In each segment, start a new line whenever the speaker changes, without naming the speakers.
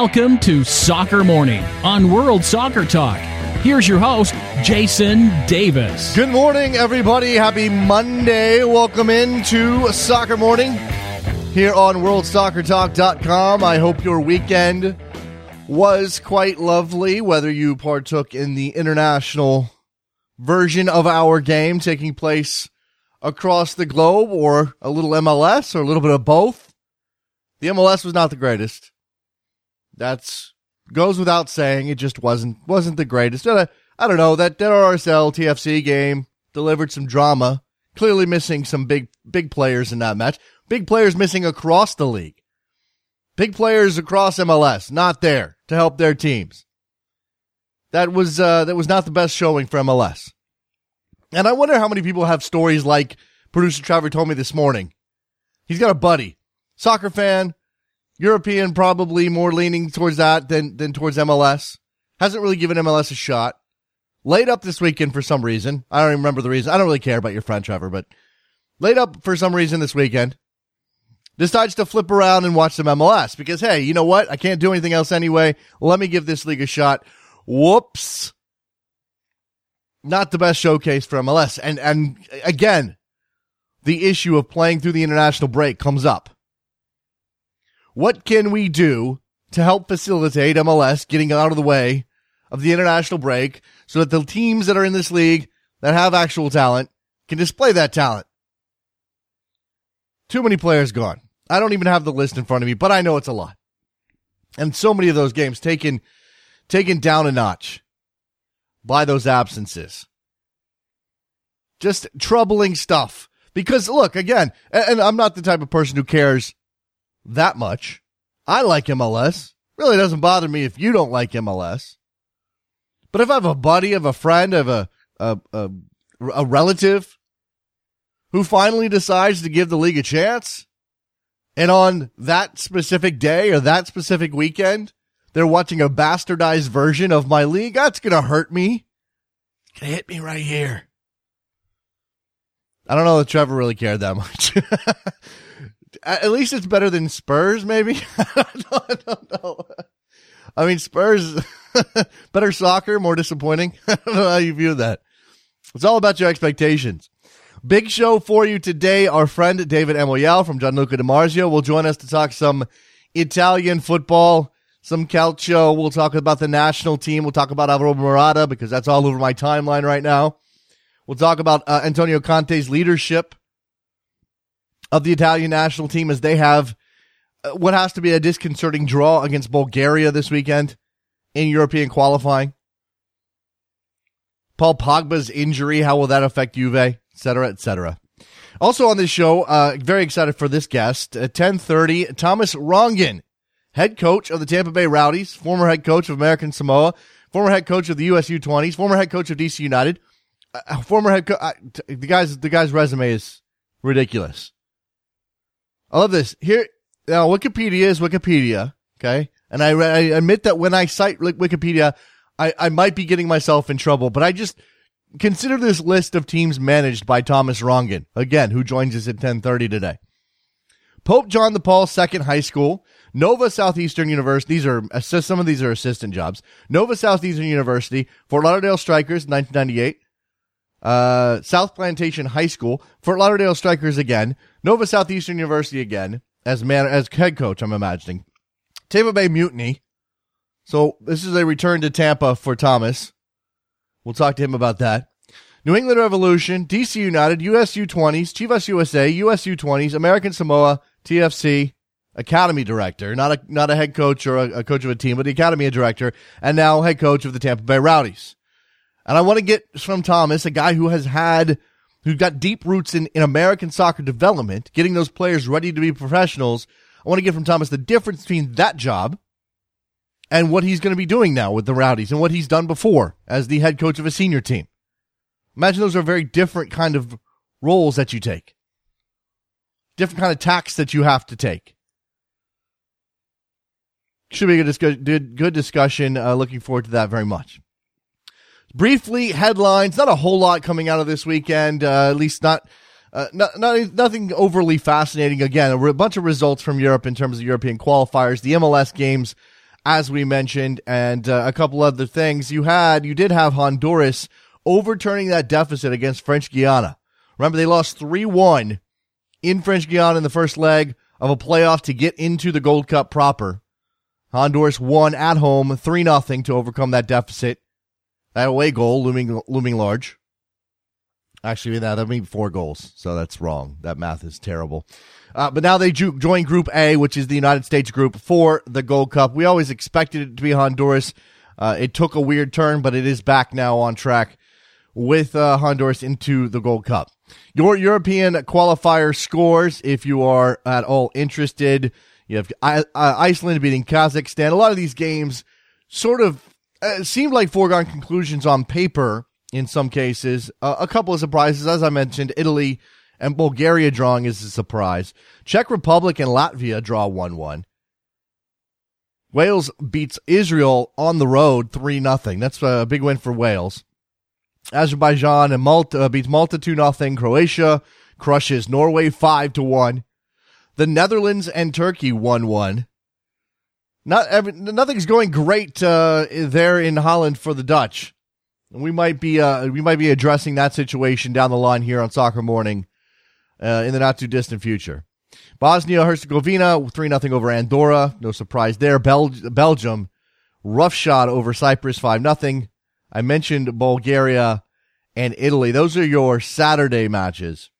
Welcome to Soccer Morning on World Soccer Talk. Here's your host, Jason Davis.
Good morning, everybody. Happy Monday. Welcome into Soccer Morning here on WorldSoccerTalk.com. I hope your weekend was quite lovely, whether you partook in the international version of our game taking place across the globe or a little MLS or a little bit of both. The MLS was not the greatest. That's goes without saying. It just wasn't wasn't the greatest. I don't know that that RSL TFC game delivered some drama. Clearly missing some big big players in that match. Big players missing across the league. Big players across MLS not there to help their teams. That was uh, that was not the best showing for MLS. And I wonder how many people have stories like producer Trevor told me this morning. He's got a buddy, soccer fan, European, probably more leaning towards that than, than towards MLS. Hasn't really given MLS a shot. Laid up this weekend for some reason. I don't even remember the reason. I don't really care about your friend Trevor, but laid up for some reason this weekend. Decides to flip around and watch some MLS because, hey, you know what? I can't do anything else anyway. Let me give this league a shot. Whoops not the best showcase for MLS. And and again, the issue of playing through the international break comes up. What can we do to help facilitate MLS getting out of the way of the international break so that the teams that are in this league that have actual talent can display that talent? Too many players gone. I don't even have the list in front of me, but I know it's a lot. And so many of those games taken taken down a notch by those absences. Just troubling stuff. Because look, again, and I'm not the type of person who cares that much. I like MLS. Really doesn't bother me if you don't like MLS. But if I have a buddy, of a friend, of a, a, a, a relative who finally decides to give the league a chance, and on that specific day or that specific weekend, they're watching a bastardized version of my league. That's going to hurt me. It's going to hit me right here. I don't know if Trevor really cared that much. At least it's better than Spurs, maybe. I, don't, know. I mean, Spurs, better soccer, more disappointing. I don't know how you view that. It's all about your expectations. Big show for you today. Our friend David Amoyal from Gianluca DiMarzio will join us to talk some Italian football some calcio. We'll talk about the national team. We'll talk about Alvaro Morata because that's all over my timeline right now. We'll talk about uh, Antonio Conte's leadership of the Italian national team as they have uh, what has to be a disconcerting draw against Bulgaria this weekend in European qualifying. Paul Pogba's injury, how will that affect Juve, et cetera, et cetera. Also on this show, uh, very excited for this guest. At 1030, Thomas Rongen head coach of the Tampa Bay Rowdies, former head coach of American Samoa, former head coach of the USU 20s, former head coach of DC United, uh former head coach. Uh, the guy's the guy's resume is ridiculous. I love this. Here now, Wikipedia is Wikipedia, okay, and I, I admit that when I cite like Wikipedia, I, I might be getting myself in trouble, but I just consider this list of teams managed by Thomas Rongen again, who joins us at 10:30 today. Pope John the Paul II High School, Nova Southeastern University. These are assist, some of these are assistant jobs. Nova Southeastern University, Fort Lauderdale Strikers, 1998. Uh, South Plantation High School, Fort Lauderdale Strikers again, Nova Southeastern University again as man as head coach. I'm imagining Tampa Bay Mutiny. So this is a return to Tampa for Thomas. We'll talk to him about that. New England Revolution, DC United, USU 20s, Chivas USA, USU 20s, American Samoa, TFC, academy director, not a not a head coach or a, a, coach of a team, but the academy director, and now head coach of the Tampa Bay Rowdies. And I want to get from Thomas, a guy who has had who's got deep roots in, in American soccer development, getting those players ready to be professionals. I want to get from Thomas the difference between that job and what he's going to be doing now with the Rowdies and what he's done before as the head coach of a senior team. Imagine those are very different kind of roles that you take. Different kind of tax that you have to take. Should be a good, good discussion. Uh, looking forward to that very much. Briefly, headlines. Not a whole lot coming out of this weekend. Uh, at least not, uh, not, not, nothing overly fascinating. Again, a re- bunch of results from Europe in terms of European qualifiers. The MLS games as we mentioned, and uh, a couple other things. You had, you did have Honduras overturning that deficit against French Guiana. Remember, they lost 3 1 in French Guiana in the first leg of a playoff to get into the Gold Cup proper. Honduras won at home 3 0 to overcome that deficit. That away goal looming looming large. Actually, that that mean four goals, so that's wrong. That math is terrible. Uh, but now they ju- join Group A, which is the United States group for the Gold Cup. We always expected it to be Honduras. Uh, it took a weird turn, but it is back now on track with uh, Honduras into the Gold Cup. Your European qualifier scores, if you are at all interested, you have I- Iceland beating Kazakhstan. A lot of these games sort of uh, seemed like foregone conclusions on paper in some cases. Uh, a couple of surprises, as I mentioned, Italy and Bulgaria drawing is a surprise. Czech Republic and Latvia draw 1 1. Wales beats Israel on the road 3 0. That's a big win for Wales. Azerbaijan and Malta uh, beats Malta 2 0. Croatia crushes Norway 5 to 1. The Netherlands and Turkey 1 1. Not every, nothing's going great uh, there in Holland for the Dutch. We might be uh, we might be addressing that situation down the line here on Soccer Morning uh, in the not too distant future. Bosnia Herzegovina three nothing over Andorra. No surprise there. Bel- Belgium rough shot over Cyprus five nothing. I mentioned Bulgaria and Italy. Those are your Saturday matches.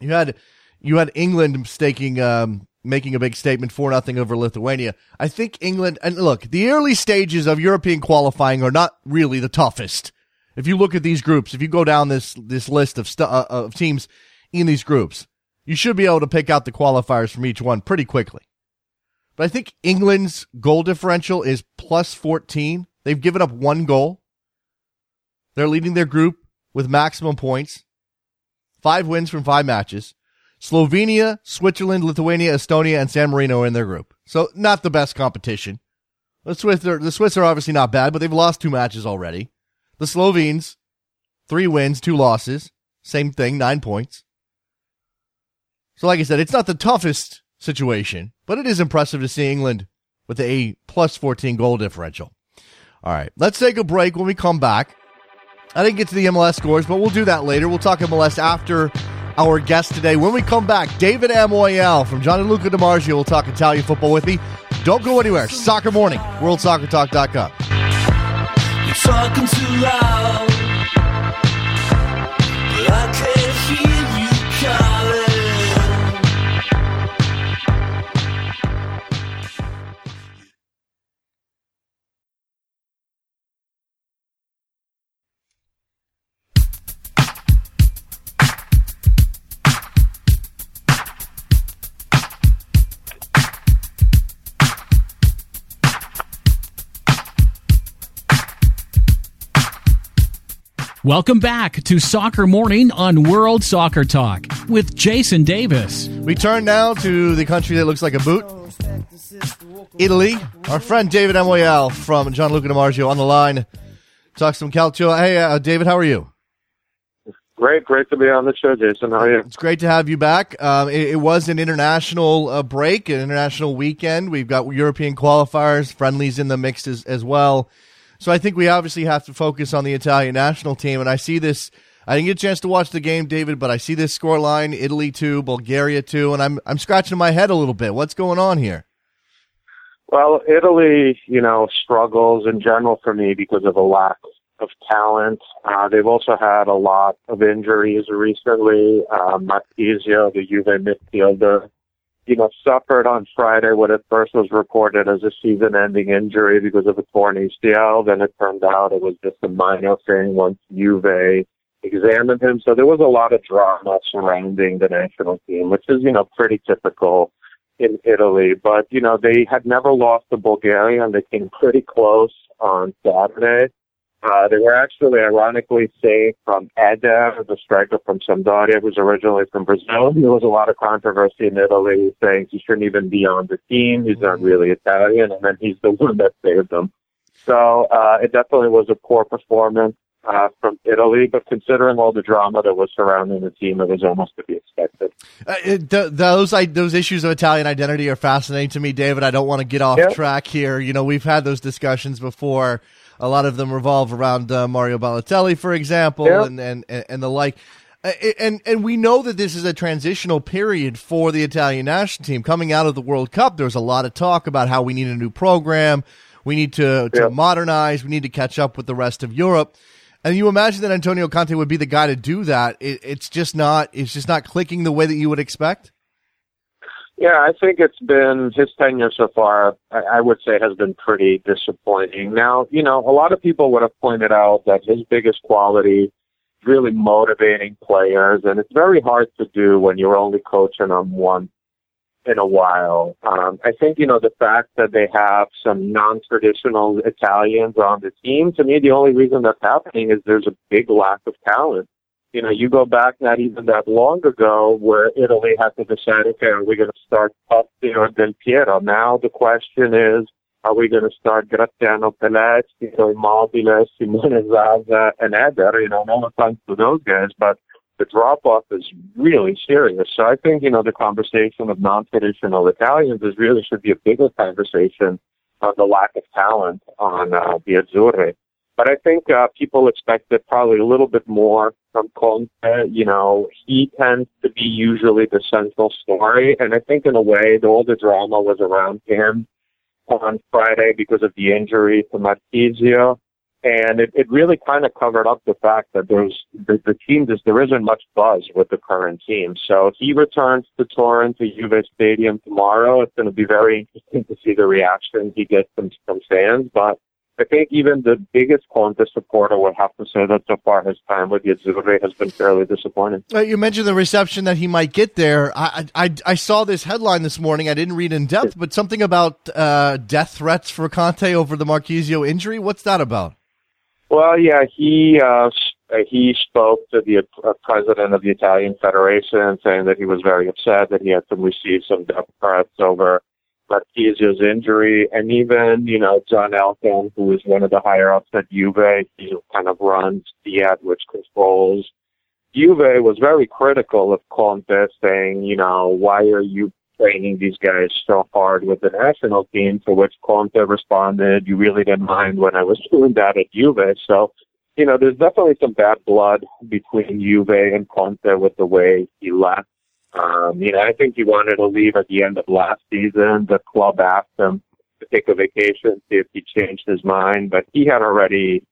You had you had England staking um, making a big statement for nothing over Lithuania. I think England and look, the early stages of European qualifying are not really the toughest. If you look at these groups, if you go down this this list of stu- uh, of teams in these groups, you should be able to pick out the qualifiers from each one pretty quickly. But I think England's goal differential is plus 14. They've given up one goal. They're leading their group with maximum points. Five wins from five matches. Slovenia, Switzerland, Lithuania, Estonia, and San Marino are in their group. So not the best competition. The Swiss are, the Swiss are obviously not bad, but they've lost two matches already. The Slovenes, three wins, two losses. Same thing, nine points. So like I said, it's not the toughest situation, but it is impressive to see England with a plus 14 goal differential. All right, let's take a break when we come back. I didn't get to the MLS scores, but we'll do that later. We'll talk MLS after our guest today. When we come back, David Amoyal from Gianluca DiMarzio will talk Italian football with me. Don't go anywhere. Soccer Morning, WorldSoccerTalk.com. You're talking too loud,
Welcome back to Soccer Morning on World Soccer Talk with Jason Davis.
We turn now to the country that looks like a boot. Italy. Our friend David Amoyal from Gianluca DiMarzio on the line. Talk some Calcio. Hey, uh, David, how are you?
Great, great to be on the show, Jason. How are you?
It's great to have you back. Um, it, it, was an international uh, break, an international weekend. We've got European qualifiers, friendlies in the mix as, as well. So I think we obviously have to focus on the Italian national team. And I see this. I didn't get a chance to watch the game, David, but I see this score line: Italy two, Bulgaria two, and I'm I'm scratching my head a little bit. What's going on here?
Well, Italy, you know, struggles in general for me because of a lack of talent. Uh, they've also had a lot of injuries recently. Um, Marchisio, the Juve midfielder, you know, suffered on Friday what at first was reported as a season-ending injury because of a torn ACL. Then it turned out it was just a minor thing once Juve examined him. So there was a lot of drama surrounding the national team, which is, you know, pretty typical in Italy. But, you know, they had never lost to Bulgaria and they came pretty close on Saturday. Uh, they were actually ironically saved from Eder, the striker from Sampdoria, who's originally from Brazil. There was a lot of controversy in Italy saying he shouldn't even be on the team. He's not really Italian, and then he's the one that saved them. So uh, it definitely was a poor performance uh, from Italy, but considering all the drama that was surrounding the team, it was almost to be expected.
Uh, it, th- those I, those issues of Italian identity are fascinating to me, David. I don't want to get off yep. track here. You know, we've had those discussions before. A lot of them revolve around uh, Mario Balotelli, for example, yep. and, and and the like. Uh, and and we know that this is a transitional period for the Italian national team coming out of the World Cup. There was a lot of talk about how we need a new program, we need to, to modernize, we need to catch up with the rest of Europe. And you imagine that Antonio Conte would be the guy to do that. It, it's just not. It's just not clicking the way that you would expect.
Yeah, I think it's been his tenure so far. I, I would say has been pretty disappointing. Now, you know, a lot of people would have pointed out that his biggest quality really motivating players, and it's very hard to do when you're only coaching them once in a while. Um, I think, you know, the fact that they have some non-traditional Italians on the team, to me, the only reason that's happening is there's a big lack of talent. You know, you go back not even that long ago where Italy had to decide, okay, are we going to start Totti or Del Piero? Now the question is, are we going to start Graziano Pellè, Ciro Immobile, Simone Zaza, and Eder? You know, no offense to those guys, but the drop off is really serious. So I think, you know, the conversation of non traditional Italians is really should be a bigger conversation on the lack of talent on uh, the Azzurri. But I think uh, people expected probably a little bit more from Conte. You know, he tends to be usually the central story. And I think in a way, the, all the drama was around him on Friday because of the injury to Marchisio and it, it really kind of covered up the fact that there's the, the team just there isn't much buzz with the current team. So he returns to Turin to Juve Stadium tomorrow. It's going to be very interesting to see the reaction he gets from from fans. But I think even the biggest Conte supporter would have to say that so far his time with Azzurri has been fairly disappointing.
Uh, you mentioned the reception that he might get there. I, I, I saw this headline this morning. I didn't read in depth, but something about uh, death threats for Conte over the Marchisio injury. What's that about?
Well, yeah, he uh, he spoke to the uh, president of the Italian Federation, saying that he was very upset that he had to receive some death threats over Marchisio's injury, and even you know John Elkann, who is one of the higher ups at Juve, he kind of runs the ad which controls. Juve was very critical of Conte, saying, you know, why are you training these guys so hard with the national team, to which Conte responded, you really didn't mind when I was doing that at Juve. So, you know, there's definitely some bad blood between Juve and Conte with the way he left. Um, you know, I think he wanted to leave at the end of last season. The club asked him to take a vacation, see if he changed his mind, but he had already,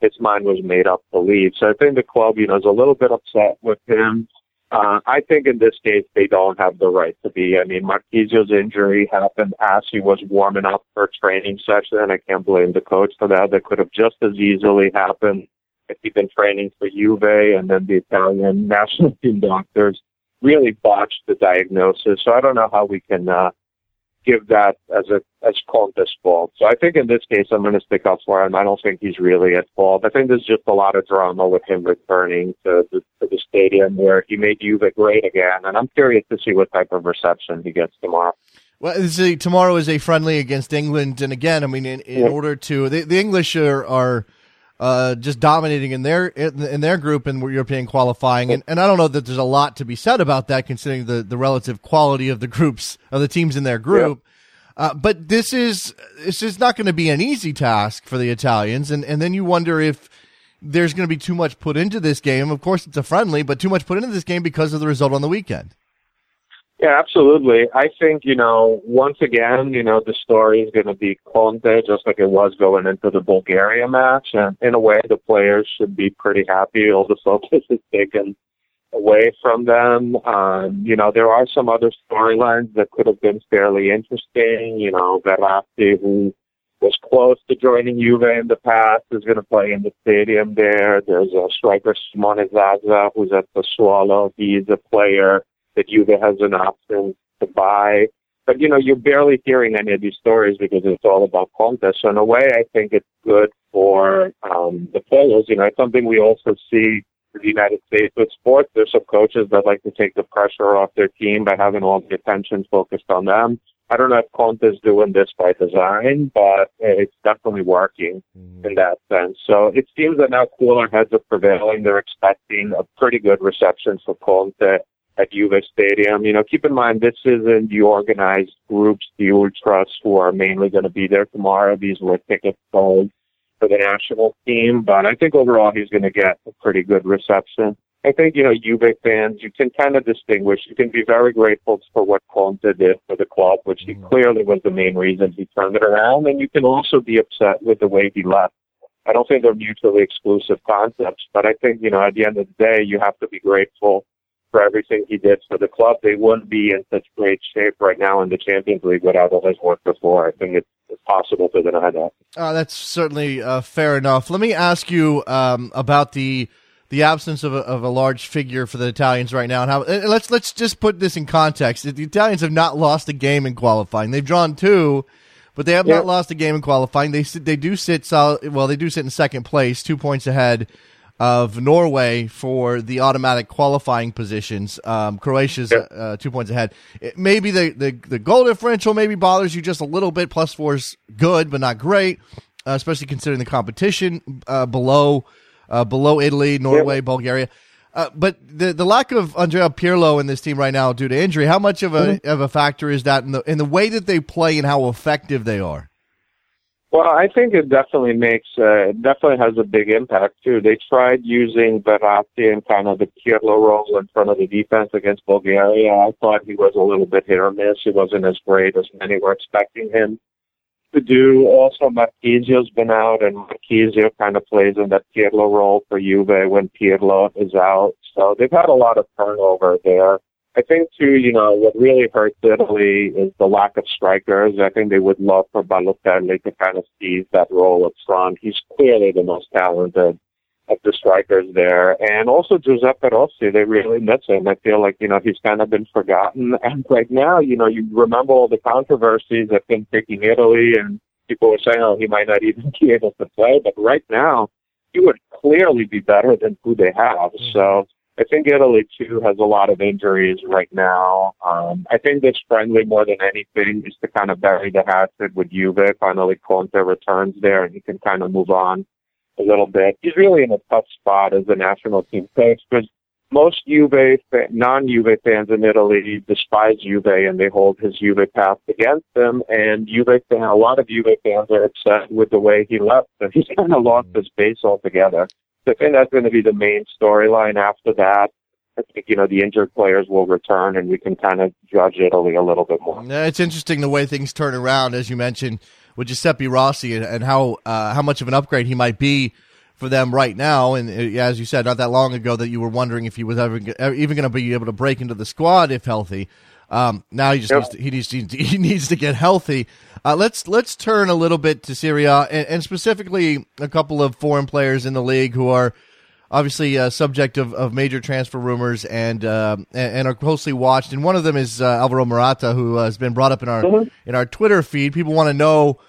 his mind was made up to leave. So I think the club, you know, is a little bit upset with him. Uh, I think in this case they don't have the right to be. I mean, Marchisio's injury happened as he was warming up for a training session. I can't blame the coach for that. That could have just as easily happened if he'd been training for Juve and then the Italian national team doctors really botched the diagnosis. So I don't know how we can uh, give that as a as Conte's fault. So I think in this case, I'm going to stick up for him. I don't think he's really at fault. I think there's just a lot of drama with him returning to the, to the stadium where he made Juve great again, and I'm curious to see what type of reception he gets tomorrow.
Well, tomorrow is a friendly against England, and again, I mean, in, in yeah. order to the, the English are, are uh, just dominating in their in, their group in European qualifying, and, and I don't know that there's a lot to be said about that considering the, the relative quality of the groups of the teams in their group. Uh, but this is this is not going to be an easy task for the Italians, and and then you wonder if there's going to be too much put into this game. Of course, it's a friendly, but too much put into this game because of the result on the weekend.
Yeah, absolutely. I think, you know, once again, you know, the story is going to be Conte, just like it was going into the Bulgaria match. And in a way, the players should be pretty happy. All the focus is taken away from them. Um, you know, there are some other storylines that could have been fairly interesting. You know, Verratti, who was close to joining Juve in the past, is going to play in the stadium there. There's a striker, Simone Zaza, who's at the Sassuolo. He's a player that Juve has an option to buy. But, you know, you're barely hearing any of these stories because it's all about Conte. So in a way, I think it's good for um, the players. You know, it's something we also see in the United States with sports. There's some coaches that like to take the pressure off their team by having all the attention focused on them. I don't know if Conte's doing this by design, but it's definitely working mm. in that sense. So it seems that now cooler heads are prevailing. They're expecting a pretty good reception for Conte at Juve Stadium. You know, keep in mind this isn't the organized groups, the ultras who are mainly going to be there tomorrow. These were tickets sold for the national team, but I think overall he's going to get a pretty good reception. I think, you know, Juve fans, you can kind of distinguish. You can be very grateful for what Conte did for the club, which he mm. clearly was the main reason he turned it around, and you can also be upset with the way he left. I don't think they're mutually exclusive concepts, but I think, you know, at the end of the day, you have to be grateful for everything he did for the club. They wouldn't be in such great shape right now in the Champions League without all his work before. I think it's possible to deny that.
Uh, that's certainly uh, fair enough. Let me ask you um, about the the absence of a, of a large figure for the Italians right now, and how and let's let's just put this in context. The Italians have not lost a game in qualifying; they've drawn two, but they have not lost a game in qualifying. They they do sit solid, well, they do sit in second place, two points ahead of Norway for the automatic qualifying positions. Um, Croatia's uh, two points ahead. It, maybe the, the, the goal differential maybe bothers you just a little bit. Plus four is good, but not great, uh, especially considering the competition uh, below uh, below Italy, Norway, Bulgaria. Uh, but the the lack of Andrea Pirlo in this team right now due to injury, how much of a mm-hmm. of a factor is that in the in the way that they play and how effective they are?
Well, I think it definitely makes, uh, it definitely has a big impact too. They tried using Verratti in kind of the Pirlo role in front of the defense against Bulgaria. I thought he was a little bit hit or miss. He wasn't as great as many were expecting him to do. Also, Marchisio's been out, and Marchisio kind of plays in that Pirlo role for Juve when Pirlo is out. So they've had a lot of turnover there. I think too, you know, what really hurts Italy is the lack of strikers. I think they would love for Balotelli to kind of seize that role up front. He's clearly the most talented of the strikers there. And also Giuseppe Rossi, they really miss him. I feel like, you know, he's kind of been forgotten. And right now, you know, you remember all the controversies that been picking Italy and people were saying, oh, he might not even be able to play. But right now, he would clearly be better than who they have. Mm-hmm. So I think Italy too has a lot of injuries right now. Um, I think this friendly more than anything is to kind of bury the hatchet with Juve. Finally, Conte returns there and he can kind of move on a little bit. He's really in a tough spot as a national team coach because most Juve, non-Juve fans in Italy despise Juve and they hold his Juve past against them. And Juve fan, a lot of Juve fans are upset with the way he left. So he's kind of lost his base altogether. I think that's going to be the main storyline after that. I think, you know, the injured players will return and we can kind of judge Italy a little bit more.
Yeah, it's interesting the way things turn around, as you mentioned, with Giuseppe Rossi and, how, uh, how much of an upgrade he might be for them right now. And uh, as you said, not that long ago that you were wondering if he was ever even going to be able to break into the squad if healthy. Um, now he just yep. needs to, he needs to, he needs to get healthy. Uh, let's let's turn a little bit to Serie A and, and, specifically a couple of foreign players in the league who are obviously uh, subject of, of major transfer rumors and, uh, and are closely watched. And one of them is uh, Alvaro Morata, who has been brought up in our mm-hmm. in our Twitter feed. People want to know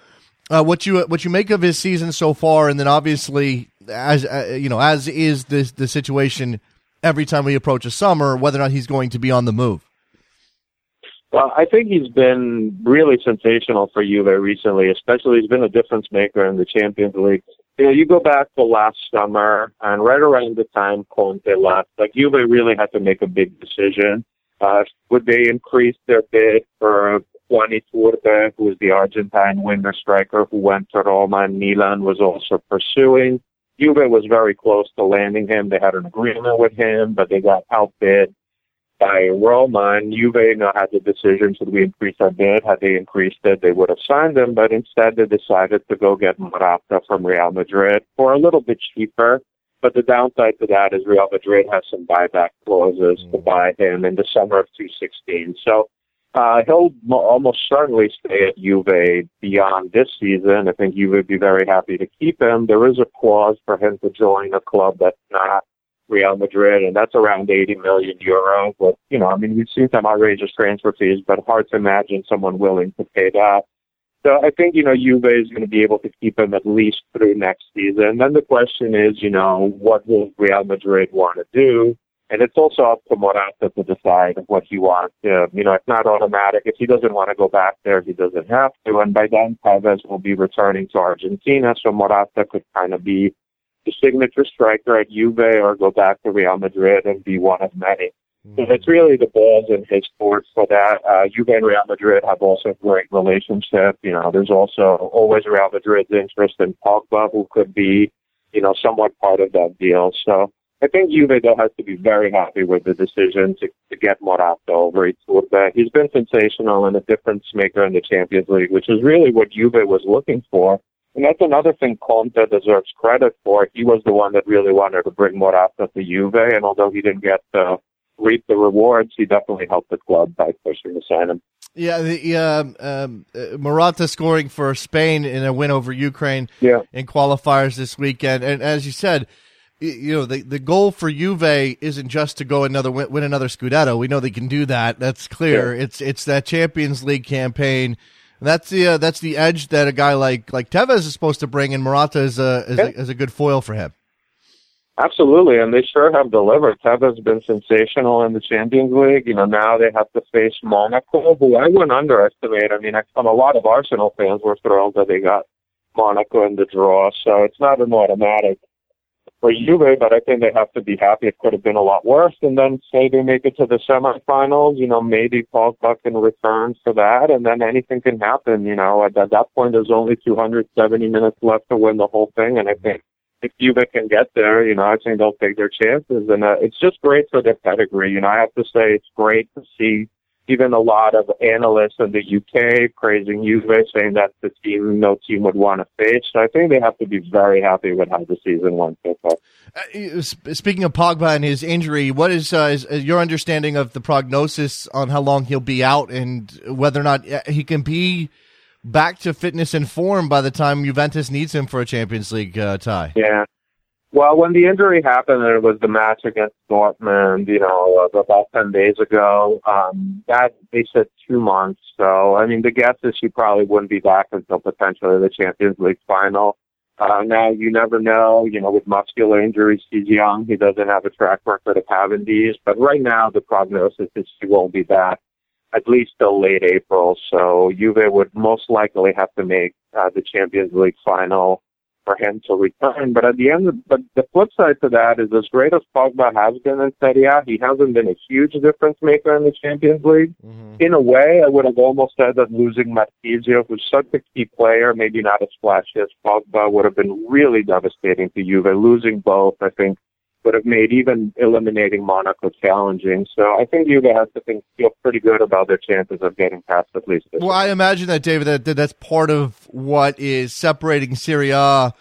uh, what you what you make of his season so far, and then obviously as uh, you know, as is the the situation every time we approach a summer, whether or not he's going to be on the move.
Well, I think he's been really sensational for Juve recently, especially he's been a difference maker in the Champions League. You know, you go back to last summer and right around the time Conte left, like Juve really had to make a big decision. Uh, would they increase their bid for Juan Iturbe, who is the Argentine winger striker who went to Roma and Milan was also pursuing. Juve was very close to landing him. They had an agreement with him, but they got outbid by Roma and Juve now had the decision should we increase our bid. Had they increased it, they would have signed him, but instead they decided to go get Morata from Real Madrid for a little bit cheaper. But the downside to that is Real Madrid has some buyback clauses mm. to buy him in the summer of 2016. So uh, he'll mo- almost certainly stay at Juve beyond this season. I think Juve would be very happy to keep him. There is a clause for him to join a club that's not Real Madrid, and that's around 80 million euro. But, you know, I mean, we've seen some outrageous transfer fees, but hard to imagine someone willing to pay that. So I think, you know, Juve is going to be able to keep him at least through next season. And then the question is, you know, what will Real Madrid want to do? And it's also up to Morata to decide what he wants. Uh, you know, it's not automatic. If he doesn't want to go back there, he doesn't have to. And by then, Tevez will be returning to Argentina, so Morata could kind of be the signature striker at Juve or go back to Real Madrid and be one of many. So it's really the balls in his court for that. Uh, Juve and Real Madrid have also a great relationship. You know, there's also always Real Madrid's interest in Pogba, who could be, you know, somewhat part of that deal. So I think Juve though has to be very happy with the decision to, to get Morata over Iturbe. He's been sensational and a difference maker in the Champions League, which is really what Juve was looking for. And that's another thing Conte deserves credit for. He was the one that really wanted to bring Morata to Juve, and although he didn't get to reap the rewards, he definitely helped the club by pushing to sign him.
Yeah, the um, um, uh, Morata scoring for Spain in a win over Ukraine
yeah.
in qualifiers this weekend, and as you said, you know the the goal for Juve isn't just to go another win, win another Scudetto. We know they can do that. That's clear.
Yeah.
It's it's that Champions League campaign. That's the uh, that's the edge that a guy like like Tevez is supposed to bring, and Morata is a is,
Yeah.
a, is a good foil for him.
Absolutely, and they sure have delivered. Tevez has been sensational in the Champions League. You know, now they have to face Monaco, who I wouldn't underestimate. I mean, I, a lot of Arsenal fans were thrilled that they got Monaco in the draw, so it's not an automatic for Juve, but I think they have to be happy. It could have been a lot worse. And then say they make it to the semifinals, you know, maybe Pogba can return for that, and then anything can happen. You know, at, at that point, there's only 270 minutes left to win the whole thing, and I think if Juve can get there, you know, I think they'll take their chances. And uh, it's just great for their pedigree. You know, I have to say it's great to see even a lot of analysts in the UK praising Juve, saying that the team no team would want to face. So I think they have to be very happy with how the season went so far.
Uh, speaking of Pogba and his injury, what is, uh, is is your understanding of the prognosis on how long he'll be out and whether or not uh, he can be back to fitness and form by the time Juventus needs him for a Champions League uh, tie?
Yeah. Well, when the injury happened, it was the match against Dortmund, you know, about 10 days ago, um, that they said two months. So, I mean, the guess is he probably wouldn't be back until potentially the Champions League final. Uh, now, you never know, you know, with muscular injuries, he's young. He doesn't have a track record of having these. But right now, the prognosis is he won't be back at least till late April. So Juve would most likely have to make uh, the Champions League final for him to return. But at the end, of, but the flip side to that is as great as Pogba has been in Serie A, he hasn't been a huge difference maker in the Champions League.
Mm-hmm.
In a way, I would have almost said that losing Marchisio, who's such a key player, maybe not as flashy as Pogba, would have been really devastating to Juve. Losing both, I think, would have made even eliminating Monaco challenging. So I think Juve has to think, feel pretty good about their chances of getting past at least this.
Well, I imagine that, David, that, that that's part of what is separating Serie A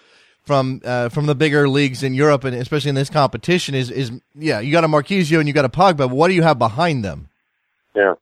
from uh, from the bigger leagues in Europe, and especially in this competition. Is is yeah, you got a Marchisio and you got a Pogba. But what do you have behind them?
Yeah.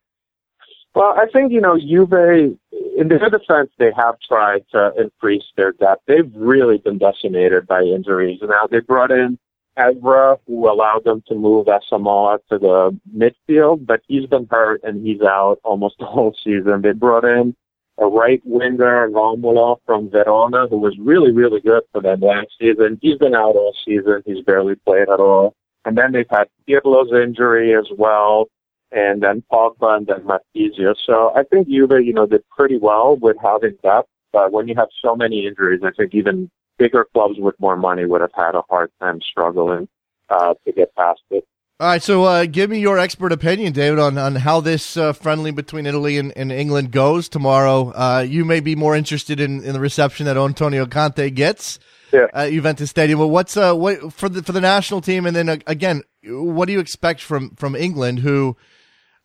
Well, I think, you know, Juve, in their defense, they have tried to increase their depth. They've really been decimated by injuries. And now, they brought in Evra, who allowed them to move Asamoah to the midfield, but he's been hurt and he's out almost the whole season. They brought in a right winger, Romulo from Verona, who was really, really good for them last season. He's been out all season. He's barely played at all. And then they've had Pirlo's injury as well, and then Pogba and then Marchisio. So I think Juve, you know, did pretty well with having depth. But when you have so many injuries, I think even bigger clubs with more money would have had a hard time struggling uh, to get past it.
All right, so uh, give me your expert opinion, David, on, on how this uh, friendly between Italy and, and England goes tomorrow. Uh, you may be more interested in, in the reception that Antonio Conte gets
Yeah.
at Juventus Stadium. But what's uh, what for the for the national team, and then uh, again, what do you expect from from England? Who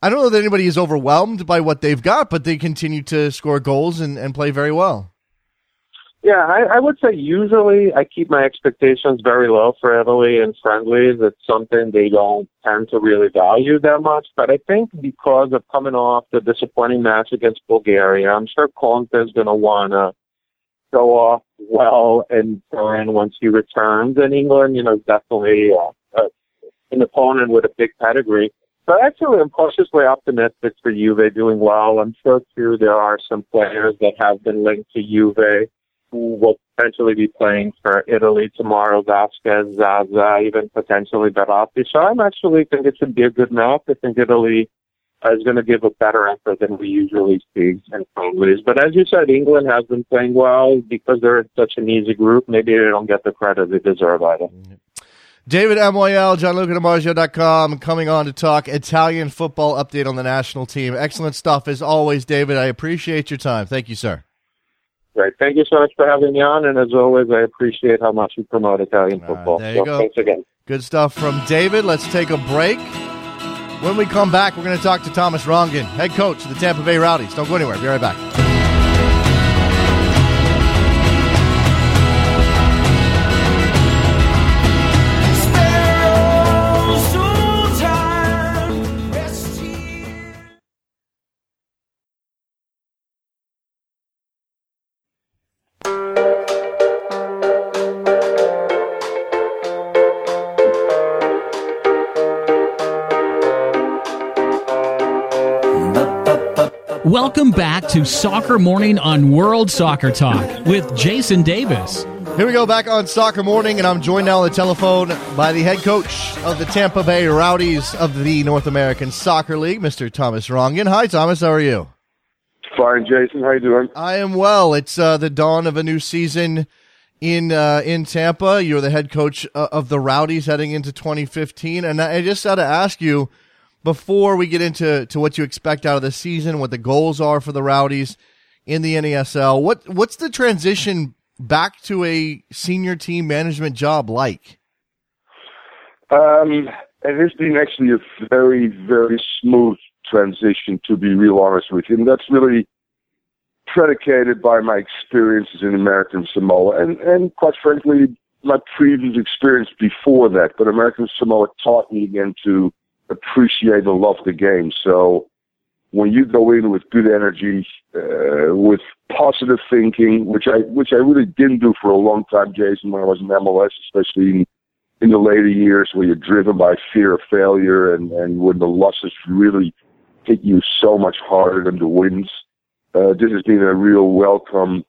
I don't know that anybody is overwhelmed by what they've got, but they continue to score goals and, and play very well.
Yeah, I, I would say usually I keep my expectations very low for Italy and friendlies. It's something they don't tend to really value that much. But I think because of coming off the disappointing match against Bulgaria, I'm sure Conte is going to want to go off well in Turin once he returns. And England, you know, definitely uh, uh, an opponent with a big pedigree. But actually, I'm cautiously optimistic for Juve doing well. I'm sure, too, there are some players that have been linked to Juve who will potentially be playing for Italy tomorrow, Vasquez, Zaza, even potentially Verratti. So I'm actually think it should be a good match. I think Italy is going to give a better effort than we usually see in friendlies. But as you said, England has been playing well because they're in such an easy group. Maybe they don't get the credit they deserve either.
David Amoyal, GianlucaDimarzio.com, coming on to talk Italian football update on the national team. Excellent stuff as always, David. I appreciate your time. Thank you, sir.
Great. Thank you so much for having me on. And as always, I appreciate how much you promote Italian football.
there you so
go. Thanks again.
Good stuff from David. Let's take a break. When we come back, we're going to talk to Thomas Rongen, head coach of the Tampa Bay Rowdies. Don't go anywhere. Be right back.
Welcome back to Soccer Morning on World Soccer Talk with Jason Davis.
Here we go back on Soccer Morning, and I'm joined now on the telephone by the head coach of the Tampa Bay Rowdies of the North American Soccer League, Mr. Thomas Rongen. Hi, Thomas. How are you?
Fine, Jason. How you doing?
I am well. It's uh, the dawn of a new season in uh, in Tampa. You're the head coach uh, of the Rowdies heading into 2015, and I just had to ask you before we get into to what you expect out of the season, what the goals are for the Rowdies in the NASL. What what's the transition back to a senior team management job like?
Um, it has been actually a very very smooth transition, to be real honest with you, and that's really predicated by my experiences in American Samoa and and quite frankly my previous experience before that. But American Samoa taught me again to appreciate and love the game. So when you go in with good energy, uh, with positive thinking, which I which I really didn't do for a long time, Jason, when I was in MLS, especially in, in the later years, where you're driven by fear of failure and and when the losses really hit you so much harder than the wins. Uh, this has been a real welcome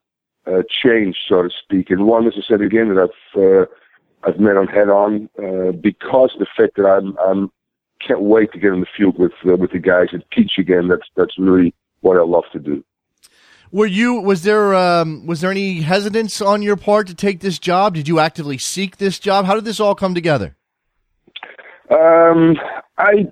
uh, change, so to speak, and one, as I said again, that I've uh, I've met on head on uh, because the fact that I'm I'm can't wait to get in the field with uh, with the guys and teach again. That's that's really what I love to do.
Were you was there um, was there any hesitance on your part to take this job? Did you actively seek this job? How did this all come together?
Um, I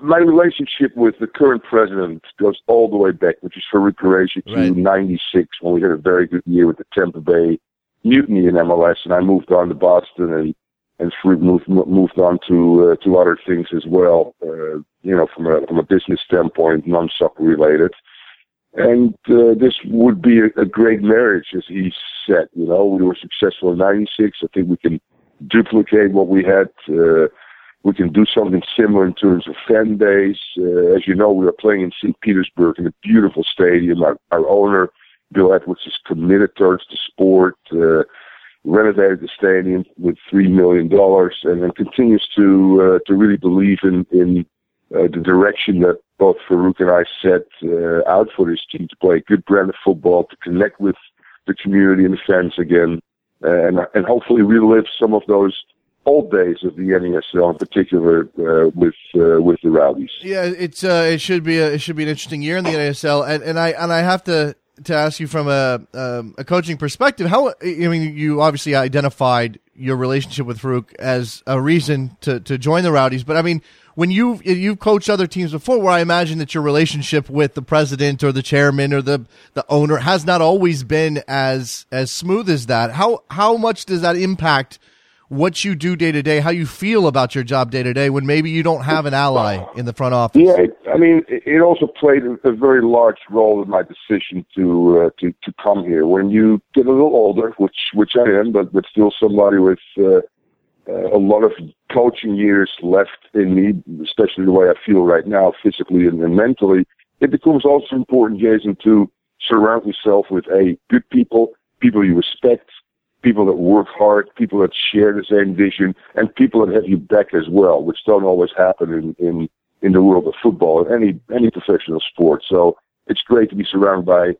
my relationship with the current president goes all the way back, which is Farrukh Quraishi to '96 when we had a very good year with the Tampa Bay Mutiny in MLS, and I moved on to Boston and and moved moved on to uh, to other things as well. Uh, you know, from a from a business standpoint, non-soccer related. And uh, this would be a, a great marriage, as he said. You know, we were successful in '96. I think we can duplicate what we had. Uh, we can do something similar in terms of fan base. Uh, as you know, we are playing in St. Petersburg in a beautiful stadium. Our, our owner, Bill Edwards, is committed towards the sport. Uh, renovated the stadium with three million dollars, and then continues to uh, to really believe in in uh, the direction that both Farrukh and I set uh, out for this team to play good brand of football, to connect with the community and the fans again, and and hopefully relive some of those old days of the NASL, in particular uh, with uh, with the Rowdies.
Yeah, it's uh, it should be a, it should be an interesting year in the NASL, and, and I and I have to to ask you from a um, a coaching perspective. How I mean, you obviously identified your relationship with Farrukh as a reason to to join the Rowdies, but I mean, when you you've coached other teams before, where I imagine that your relationship with the president or the chairman or the the owner has not always been as as smooth as that. How how much does that impact? What you do day to day, how you feel about your job day to day when maybe you don't have an ally in the front office.
Yeah, I mean, it also played a very large role in my decision to uh, to to come here. When you get a little older, which which I am, but but still somebody with uh, uh, a lot of coaching years left in me, especially the way I feel right now, physically and, and mentally, it becomes also important, Jason, to surround yourself with a good people, people you respect, people that work hard, people that share the same vision, and people that have you back as well, which don't always happen in, in, in the world of football, or any, any professional sport. So it's great to be surrounded by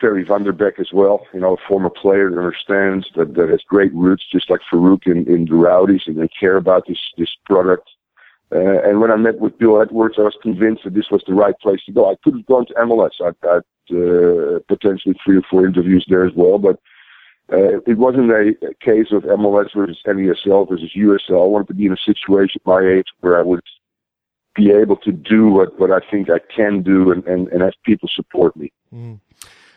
Perry Van der Beck as well, you know, a former player that understands that, that has great roots, just like Farrukh in, in the Rowdies, and they care about this, this product. Uh, and when I met with Bill Edwards, I was convinced that this was the right place to go. I could have gone to MLS. I had uh, potentially three or four interviews there as well, but uh, it wasn't a, a case of MLS versus NASL versus USL. I wanted to be in a situation at my age where I would be able to do what, what I think I can do and, and, and have people support me.
Mm.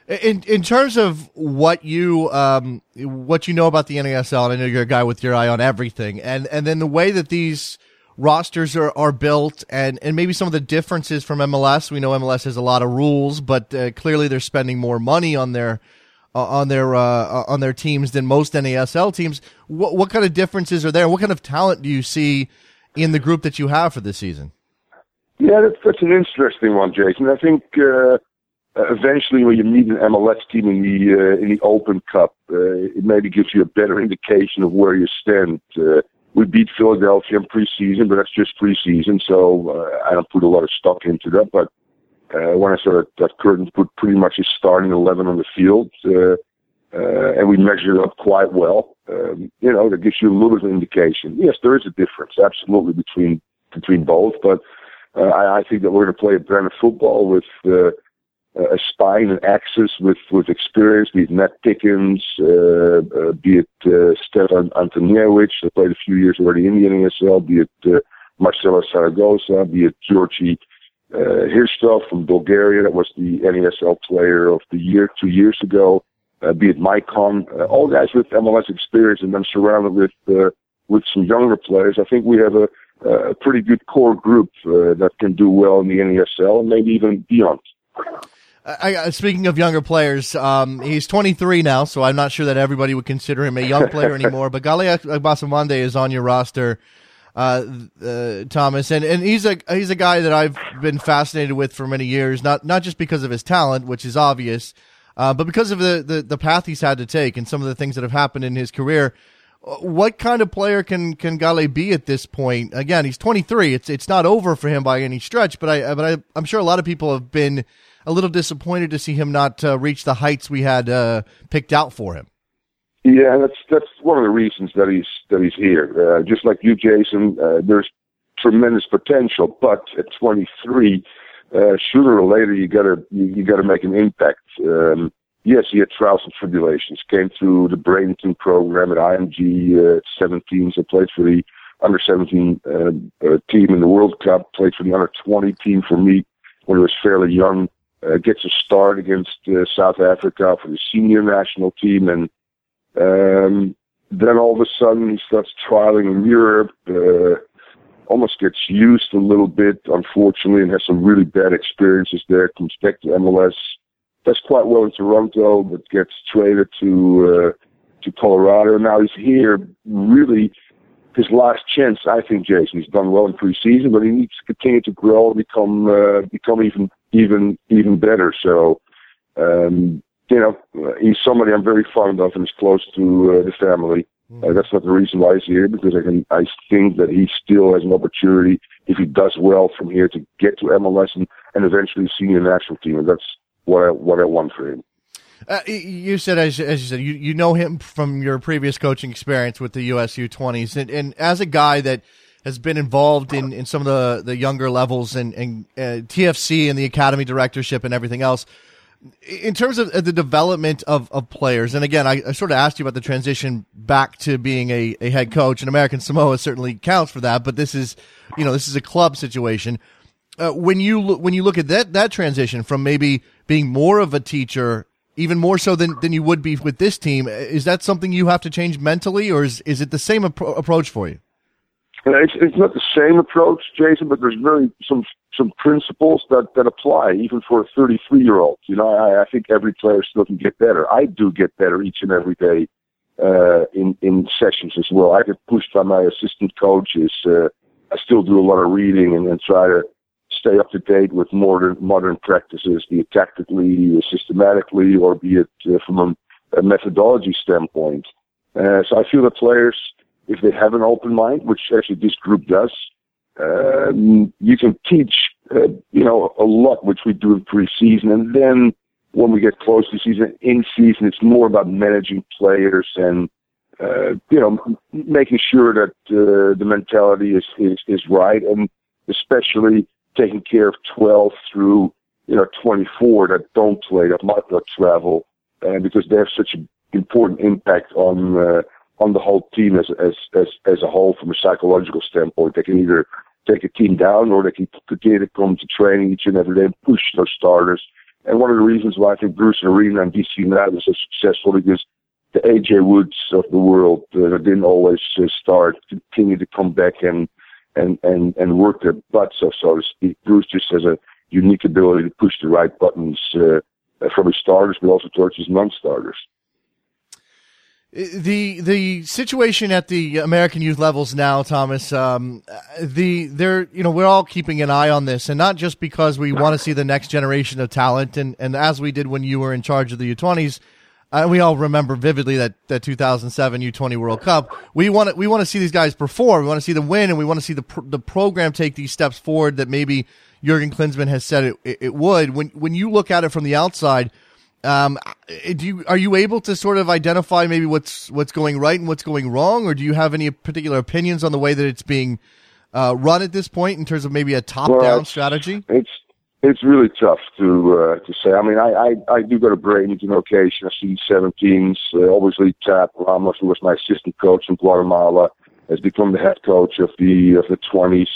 In in terms of what you um, what you know about the NASL, and I know you're a guy with your eye on everything, and and then the way that these rosters are, are built and, and maybe some of the differences from MLS. We know MLS has a lot of rules, but uh, clearly they're spending more money on their uh, on their uh, on their teams than most NASL teams. What what kind of differences are there? What kind of talent do you see in the group that you have for this season?
Yeah, that's, that's an interesting one, Jason. I think uh, eventually when you meet an MLS team in the uh, in the Open Cup, uh, it maybe gives you a better indication of where you stand. Uh, we beat Philadelphia in preseason, but that's just preseason, so uh, I don't put a lot of stock into that. But uh, when I saw that, that Curtin put pretty much his starting 11 on the field, uh, uh, and we measured up quite well, um, you know, that gives you a little bit of indication. Yes, there is a difference, absolutely, between between both, but uh, I, I think that we're going to play a brand of football with uh, a spine and axis with, with experience, be it Matt Pickens, uh, uh, be it uh, Stefan Antonijevic, that played a few years already in the NASL, be it uh, Marcelo Saragosa, be it Georgi uh, Hristov from Bulgaria, that was the NASL player of the year two years ago, uh, be it Maicon, uh, all guys with MLS experience and then surrounded with, uh, with some younger players. I think we have a, a pretty good core group uh, that can do well in the NASL and maybe even beyond.
I, speaking of younger players, um, he's 23 now, so I'm not sure that everybody would consider him a young player anymore. But Gale Agbossoumonde is on your roster, uh, uh, Thomas, and, and he's a he's a guy that I've been fascinated with for many years. Not not just because of his talent, which is obvious, uh, but because of the, the the path he's had to take and some of the things that have happened in his career. What kind of player can can Gale be at this point? Again, he's 23. It's it's not over for him by any stretch, but I but I, I'm sure a lot of people have been a little disappointed to see him not uh, reach the heights we had uh, picked out for him.
Yeah, that's that's one of the reasons that he's that he's here. Uh, just like you, Jason, uh, there's tremendous potential, but at 23, uh, sooner or later you gotta you, you gotta make an impact. Um, yes, he had trials and tribulations. Came through the Bradenton program at IMG uh, at 17, so played for the under 17 uh, uh, team in the World Cup. Played for the under 20 team for me when he was fairly young uh, gets a start against uh, South Africa for the senior national team, and um, then all of a sudden he starts trialing in Europe. Uh, almost gets used a little bit, unfortunately, and has some really bad experiences there. Comes back to MLS, does quite well in Toronto, but gets traded to uh, to Colorado. Now he's here, really his last chance. I think Jason. He's done well in preseason, but he needs to continue to grow and become uh, become even even even better. So, um, you know, he's somebody I'm very fond of and is close to uh, the family. Mm-hmm. Uh, that's not the reason why he's here because I can I think that he still has an opportunity if he does well from here to get to MLS and, and eventually senior national team. And that's what I what I want for him.
Uh, you said, as, as, you said, you, you know him from your previous coaching experience with the USU 20s. And, and as a guy that has been involved in, in some of the, the younger levels and, and uh, TFC and the academy directorship and everything else. In terms of the development of, of players, and again, I, I sort of asked you about the transition back to being a, a head coach, and American Samoa certainly counts for that. But this is, you know, this is a club situation. Uh, when you look, when you look at that that transition from maybe being more of a teacher, even more so than, than you would be with this team, is that something you have to change mentally, or is is it the same appro- approach for you?
It's, it's not the same approach, Jason, but there's really some some principles that that apply even for a 33 year old. You know, I, I think every player still can get better. I do get better each and every day uh, in in sessions as well. I get pushed by my assistant coaches. Uh, I still do a lot of reading and, and try to stay up to date with modern modern practices, be it tactically, systematically, or be it uh, from a, a methodology standpoint. Uh, so I feel that players if they have an open mind, which actually this group does, um, you can teach, uh, you know, a lot, which we do in preseason, and then when we get close to season, in season, it's more about managing players and uh, you know making sure that uh, the mentality is, is is right, and especially taking care of 12 through you know 24 that don't play that might not travel, uh, because they have such an important impact on uh, on the whole team as as as as a whole from a psychological standpoint. They can either take a team down or they can continue to come to training each and every day and push those starters and one of the reasons why I think Bruce Arena and DC United was so successful because the AJ Woods of the world uh, didn't always uh, start, continue to come back and and and and work their butts off, so to speak. Bruce just has a unique ability to push the right buttons uh, from his starters, but also towards his non-starters
the the situation at the American youth levels now, Thomas. Um, the there, you know, we're all keeping an eye on this, and not just because we want to see the next generation of talent, and and as we did when you were in charge of the U20s. Uh, we all remember vividly that, that 2007 U20 World Cup. We want to we want to see these guys perform. We want to see them win, and we want to see the pr- the program take these steps forward that maybe Jurgen Klinsmann has said it, it, it would. When when you look at it from the outside, um, do you are you able to sort of identify maybe what's what's going right and what's going wrong, or do you have any particular opinions on the way that it's being uh, run at this point in terms of maybe a top down well, strategy?
It's it's really tough to uh, to say. I mean, I, I, I do go to Bradenton on occasion. I see 17s. Uh, obviously, Tab Ramos, who was my assistant coach in Guatemala, has become the head coach of the of the 20s.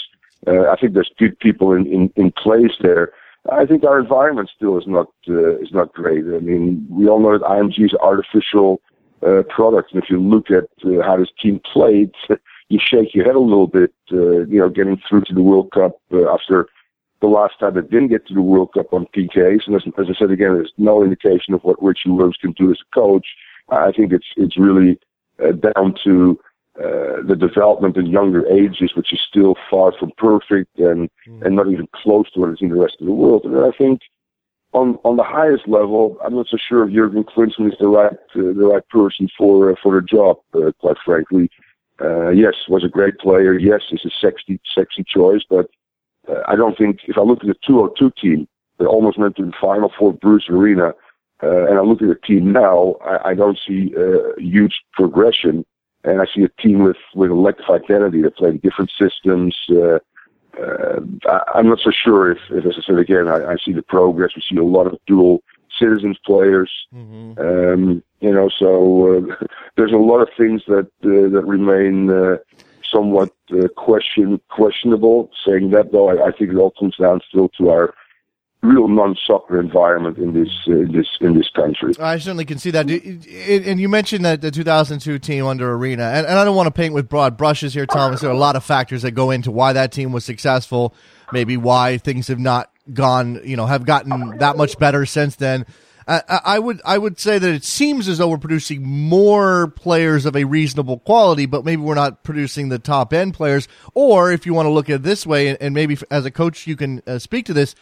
Uh, I think there's good people in, in, in place there. I think our environment still is not uh, is not great. I mean, we all know that IMG is artificial uh, product, and if you look at uh, how this team played, you shake your head a little bit. Uh, you know, getting through to the World Cup uh, after the last time they didn't get to the World Cup on PKs, and as, as I said again, there's no indication of what Richie Williams can do as a coach. I think it's it's really uh, down to uh, the development in younger ages, which is still far from perfect and mm. and not even close to what is in the rest of the world. And I think on on the highest level, I'm not so sure if Jurgen Klinsmann is the right uh, the right person for uh, for the job. Uh, quite frankly, uh, yes, was a great player. Yes, is a sexy sexy choice, but uh, I don't think if I look at the 202 team, they almost went to the final for Bruce Arena. Uh, and I look at the team now, I, I don't see uh, huge progression and I see a team with with electrified identity that play different systems. Uh, uh, I, am not so sure if, if, as I said again, I, I, see the progress. We see a lot of dual citizens players. Mm-hmm. Um, you know, so uh, there's a lot of things that uh, that remain uh, somewhat uh, question questionable. Saying that though, I, I think it all comes down still to our real non-soccer environment in this uh, this in this country.
I certainly can see that. And you mentioned that the 2002 team under Arena, and, I don't want to paint with broad brushes here, Thomas. There are a lot of factors that go into why that team was successful, maybe why things have not gone, you know, have gotten that much better since then. I would I would say that it seems as though we're producing more players of a reasonable quality, but maybe we're not producing the top end players. Or if you want to look at it this way, and maybe as a coach you can uh, speak to this,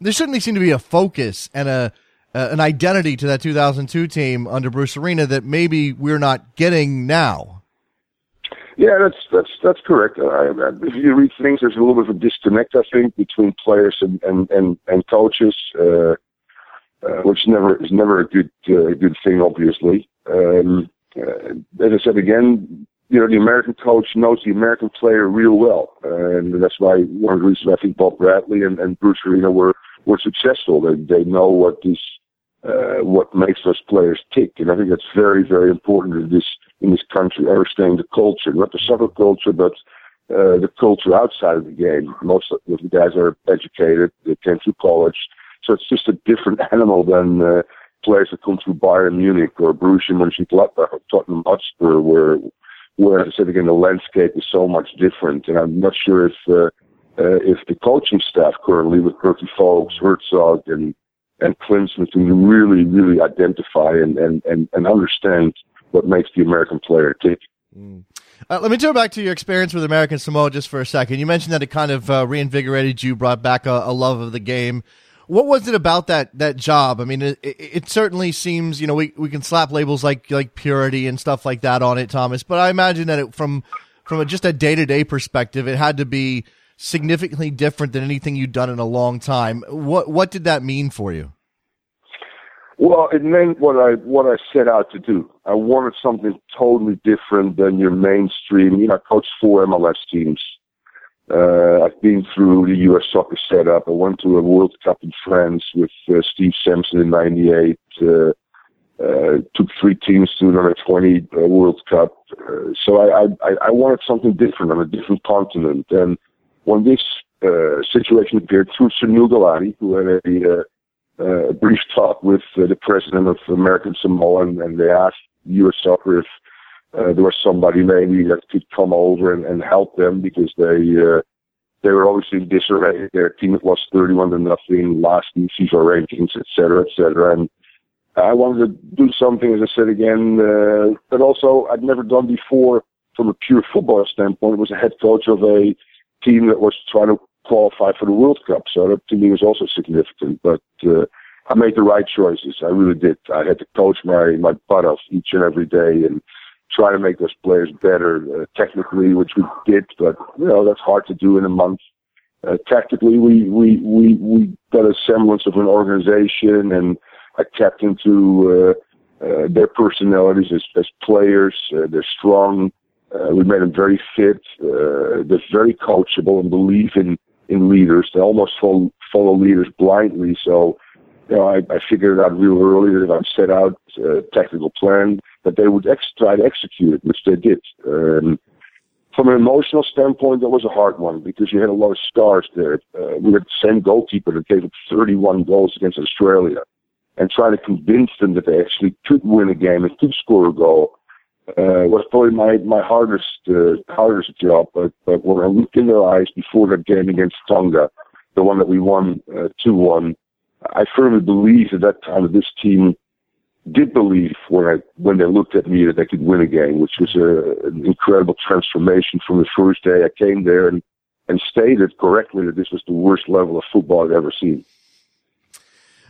there certainly seemed to be a focus and a uh, an identity to that 2002 team under Bruce Arena that maybe we're not getting now.
Yeah, that's that's that's correct. Uh, if you read things, there's a little bit of a disconnect, I think, between players and and and, and coaches, uh, uh, which never is never a good uh, good thing, obviously. Um, uh, as I said again, you know, the American coach knows the American player real well, and that's why one of the reasons I think Bob Bradley and, and Bruce Arena were were successful. They they know what these uh, what makes those players tick, and I think that's very very important in this in this country. Understanding the culture, not the soccer culture, but uh, the culture outside of the game. Most of the guys are educated. They came through college, so it's just a different animal than. Uh, players that come through Bayern Munich or Borussia Mönchengladbach or Tottenham Hotspur, where, where as I said again, the landscape is so much different. And I'm not sure if uh, uh, if the coaching staff currently with Bertie Vogts, Herzog, and and Klinsmann can really, really identify and, and, and, and understand what makes the American player tick.
Mm. Uh, let me turn back to your experience with American Samoa just for a second. You mentioned that it kind of uh, reinvigorated you, brought back a, a, love of the game. What was it about that that job? I mean, it, it, it, certainly seems you know we, we can slap labels like like purity and stuff like that on it, Thomas. But I imagine that it, from from a, just a day to day perspective, it had to be significantly different than anything you'd done in a long time. What what did that mean for you?
Well, it meant what I what I set out to do. I wanted something totally different than your mainstream. You know, I coached four MLS teams. Uh, I've been through the U.S. soccer setup. I went to a World Cup in France with uh, Steve Sampson in '98. Uh, uh, took three teams to another 20 uh, World Cup. Uh, so I, I, I wanted something different on a different continent. And when this uh, situation appeared through Sunil Gulati, who had a, uh, a brief talk with uh, the president of American Samoa, and, and they asked U.S. Soccer if uh, there was somebody maybe that could come over and, and help them because they uh, they were obviously in disarray. Their team had lost 31 to nothing, last in FIFA rankings, et cetera, et cetera. And I wanted to do something, as I said again, uh, but also I'd never done before from a pure football standpoint. Was a head coach of a team that was trying to qualify for the World Cup, so that to me was also significant. But uh, I made the right choices. I really did. I had to coach my my butt off each and every day and try to make those players better uh, technically, which we did. But you know that's hard to do in a month. Uh, tactically, we we we we got a semblance of an organization and I tapped into uh, uh, their personalities as, as players. Uh, they're strong. Uh, we made them very fit. Uh, they're very coachable and believe in in leaders. They almost follow, follow leaders blindly. So, you know, I, I figured out real early that if I set out a technical plan, that they would ex- try to execute it, which they did. Um, from an emotional standpoint, that was a hard one because you had a lot of stars there. Uh, we had the same goalkeeper that gave up 31 goals against Australia and try to convince them that they actually could win a game and could score a goal uh, was probably my my hardest uh, hardest job. But but when I looked in their eyes before that game against Tonga, the one that we won uh, two uh, one, I firmly believed at that time that this team did believe when I when they looked at me that they could win a game, which was a, an incredible transformation from the first day I came there and and stated correctly that this was the worst level of football I'd ever seen.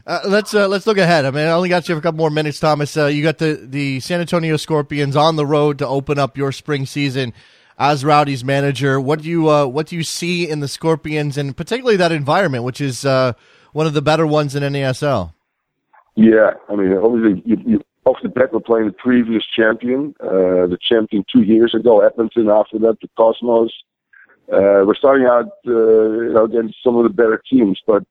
Uh, let's uh, let's look ahead. I mean, I only got you for a couple more minutes, Thomas. Uh, you got the the San Antonio Scorpions on the road to open up your spring season as Rowdy's manager. What do you uh, what do you see in the Scorpions, and particularly that environment, which is uh, one of the better ones in NASL?
Yeah, I mean, obviously, you, you, off the bat, we're playing the previous champion, uh, the champion two years ago, Edmonton. After that, the Cosmos. we're starting out, you know, against some of the better teams, but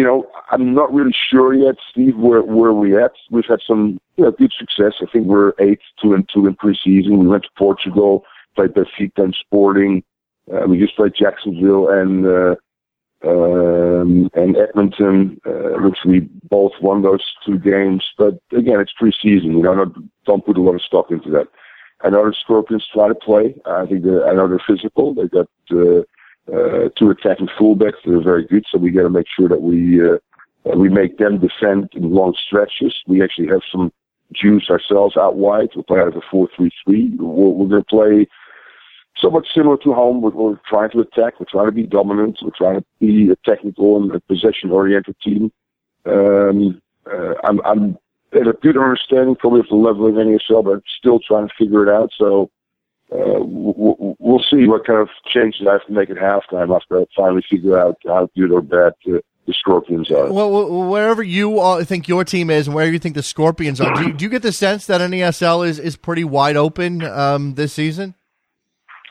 you know, I'm not really sure yet, Steve, where where we at. We've had some you know, good success. I think we're eight, two and two in preseason. We went to Portugal, played Benfica and Sporting. Uh, we just played Jacksonville and uh, um, and Edmonton, uh, which we both won those two games. But again, it's preseason. You know, not, don't put a lot of stock into that. I know the Scorpions try to play. I think I know they're physical. They got uh, uh, two attacking fullbacks that are very good. So we got to make sure that we uh, we make them defend in long stretches. We actually have some juice ourselves out wide. We'll play out of a four-three-three. We're, we're going to play somewhat similar to home. We're, we're trying to attack. We're trying to be dominant. We're trying to be a technical and a possession-oriented team. Um, uh, I'm, I'm at a good understanding probably of the level of NASL, but I'm still trying to figure it out. So uh, we'll see what kind of changes I have to make at halftime after I finally figure out how good or bad the, the Scorpions are.
Well, wherever you think your team is and where you think the Scorpions are, do you, do you get the sense that NASL is, is pretty wide open um, this season?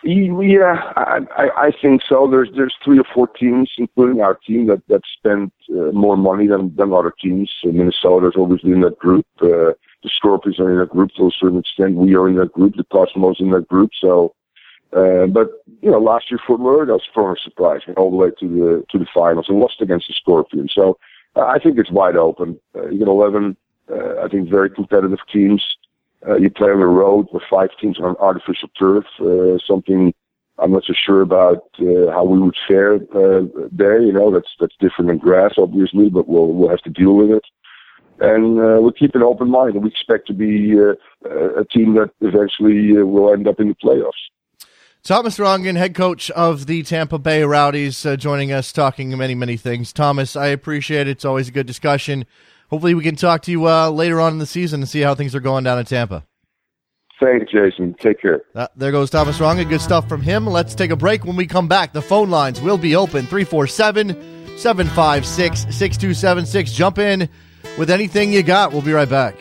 Yeah, I, I think so. There's there's three or four teams, including our team, that that spend uh, more money than than other teams. Minnesota's obviously in that group. Uh, the Scorpions are in that group to a certain extent. We are in that group. The Cosmos in that group. So, uh, but you know, last year Fort Lauderdale was for a surprise, went all the way to the to the finals and lost against the Scorpions. So, uh, I think it's wide open. Uh, you get 11, uh, I think, very competitive teams. Uh, you play on the road with five teams on artificial turf, uh, something I'm not so sure about uh, how we would fare uh, there. You know, that's that's different than grass, obviously, but we'll we'll have to deal with it and uh, we'll keep an open mind. And we expect to be uh, a team that eventually uh, will end up in the playoffs.
Thomas Rongen, head coach of the Tampa Bay Rowdies, uh, joining us, talking many, many things. Thomas, I appreciate it. It's always a good discussion. Hopefully, we can talk to you uh, later on in the season and see how things are going down in Tampa.
Thanks, Jason. Take care.
Uh, there goes Thomas Rongen. Good stuff from him. Let's take a break. When we come back, the phone lines will be open 347- 756 6276. Jump in with anything you got. We'll be right back.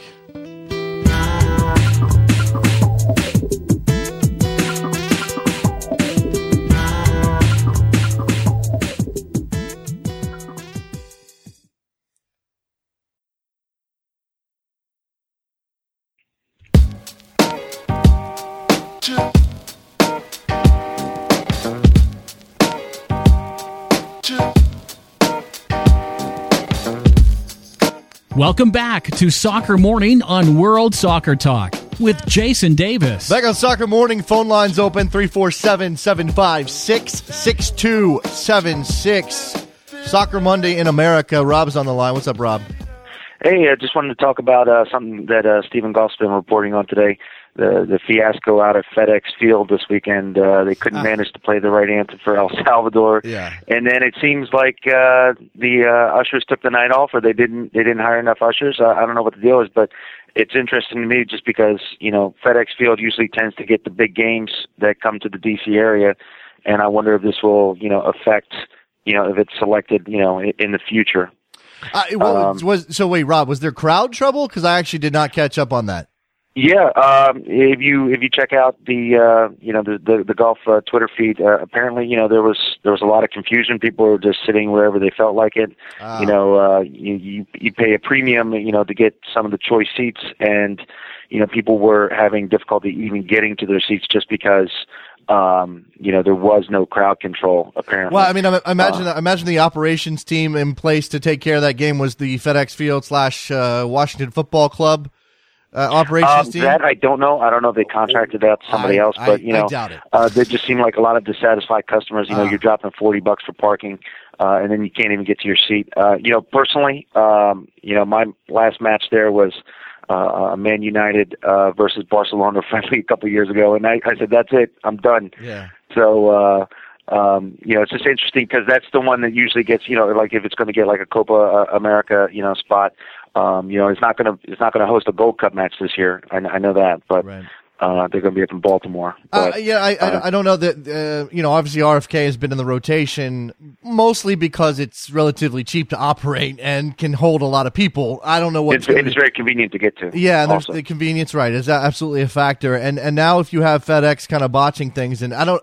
Welcome back to Soccer Morning on World Soccer Talk with Jason Davis.
Back on Soccer Morning, phone lines open 347 756 6276. Soccer Monday in America. Rob's on the line. What's up, Rob?
Hey, I just wanted to talk about uh, something that uh, Steven Goff's been reporting on today the the fiasco out at FedEx Field this weekend. Uh, they couldn't ah. manage to play the right anthem for El Salvador.
Yeah.
And then it seems like uh, the uh, ushers took the night off, or they didn't they didn't hire enough ushers. Uh, I don't know what the deal is, but it's interesting to me just because you know FedEx Field usually tends to get the big games that come to the DC area, and I wonder if this will you know affect you know if it's selected you know in, in the future.
Uh, well, um, was so wait, Rob, was there crowd trouble? Because I actually did not catch up on that.
Yeah, um, if you if you check out the uh, you know the the, the Goff uh, Twitter feed, uh, apparently you know there was there was a lot of confusion. People were just sitting wherever they felt like it. You know, uh, you, you you pay a premium, you know, to get some of the choice seats, and you know people were having difficulty even getting to their seats just because um, you know, there was no crowd control apparently.
Well, I mean, I imagine uh, imagine the operations team in place to take care of that game was the FedEx Field slash uh, Washington Football Club uh, operations
um,
team?
That I don't know. I don't know if they contracted out to somebody
I,
else, but you know,
I doubt it.
Uh, they just seem like a lot of dissatisfied customers. You know, uh. you're dropping forty bucks for parking, uh, and then you can't even get to your seat. Uh, you know, personally, um, you know, my last match there was uh, Man United uh, versus Barcelona friendly a couple of years ago, and I, I said, "That's it, I'm done."
Yeah.
So. uh um, you know, it's just interesting because that's the one that usually gets, you know, like if it's going to get like a Copa uh, America, you know, spot, um, you know, it's not going to it's not going to host a Gold Cup match this year. I, I know that, but. Right. Uh, they're going to be up in Baltimore.
Uh, but, uh, yeah, I, uh, I don't know that. Uh, you know, obviously RFK has been in the rotation mostly because it's relatively cheap to operate and can hold a lot of people. I don't know what
it's, it's very convenient to get to.
Yeah, and there's the convenience, right? Is absolutely a factor. And and now if you have FedEx kind of botching things, and I don't.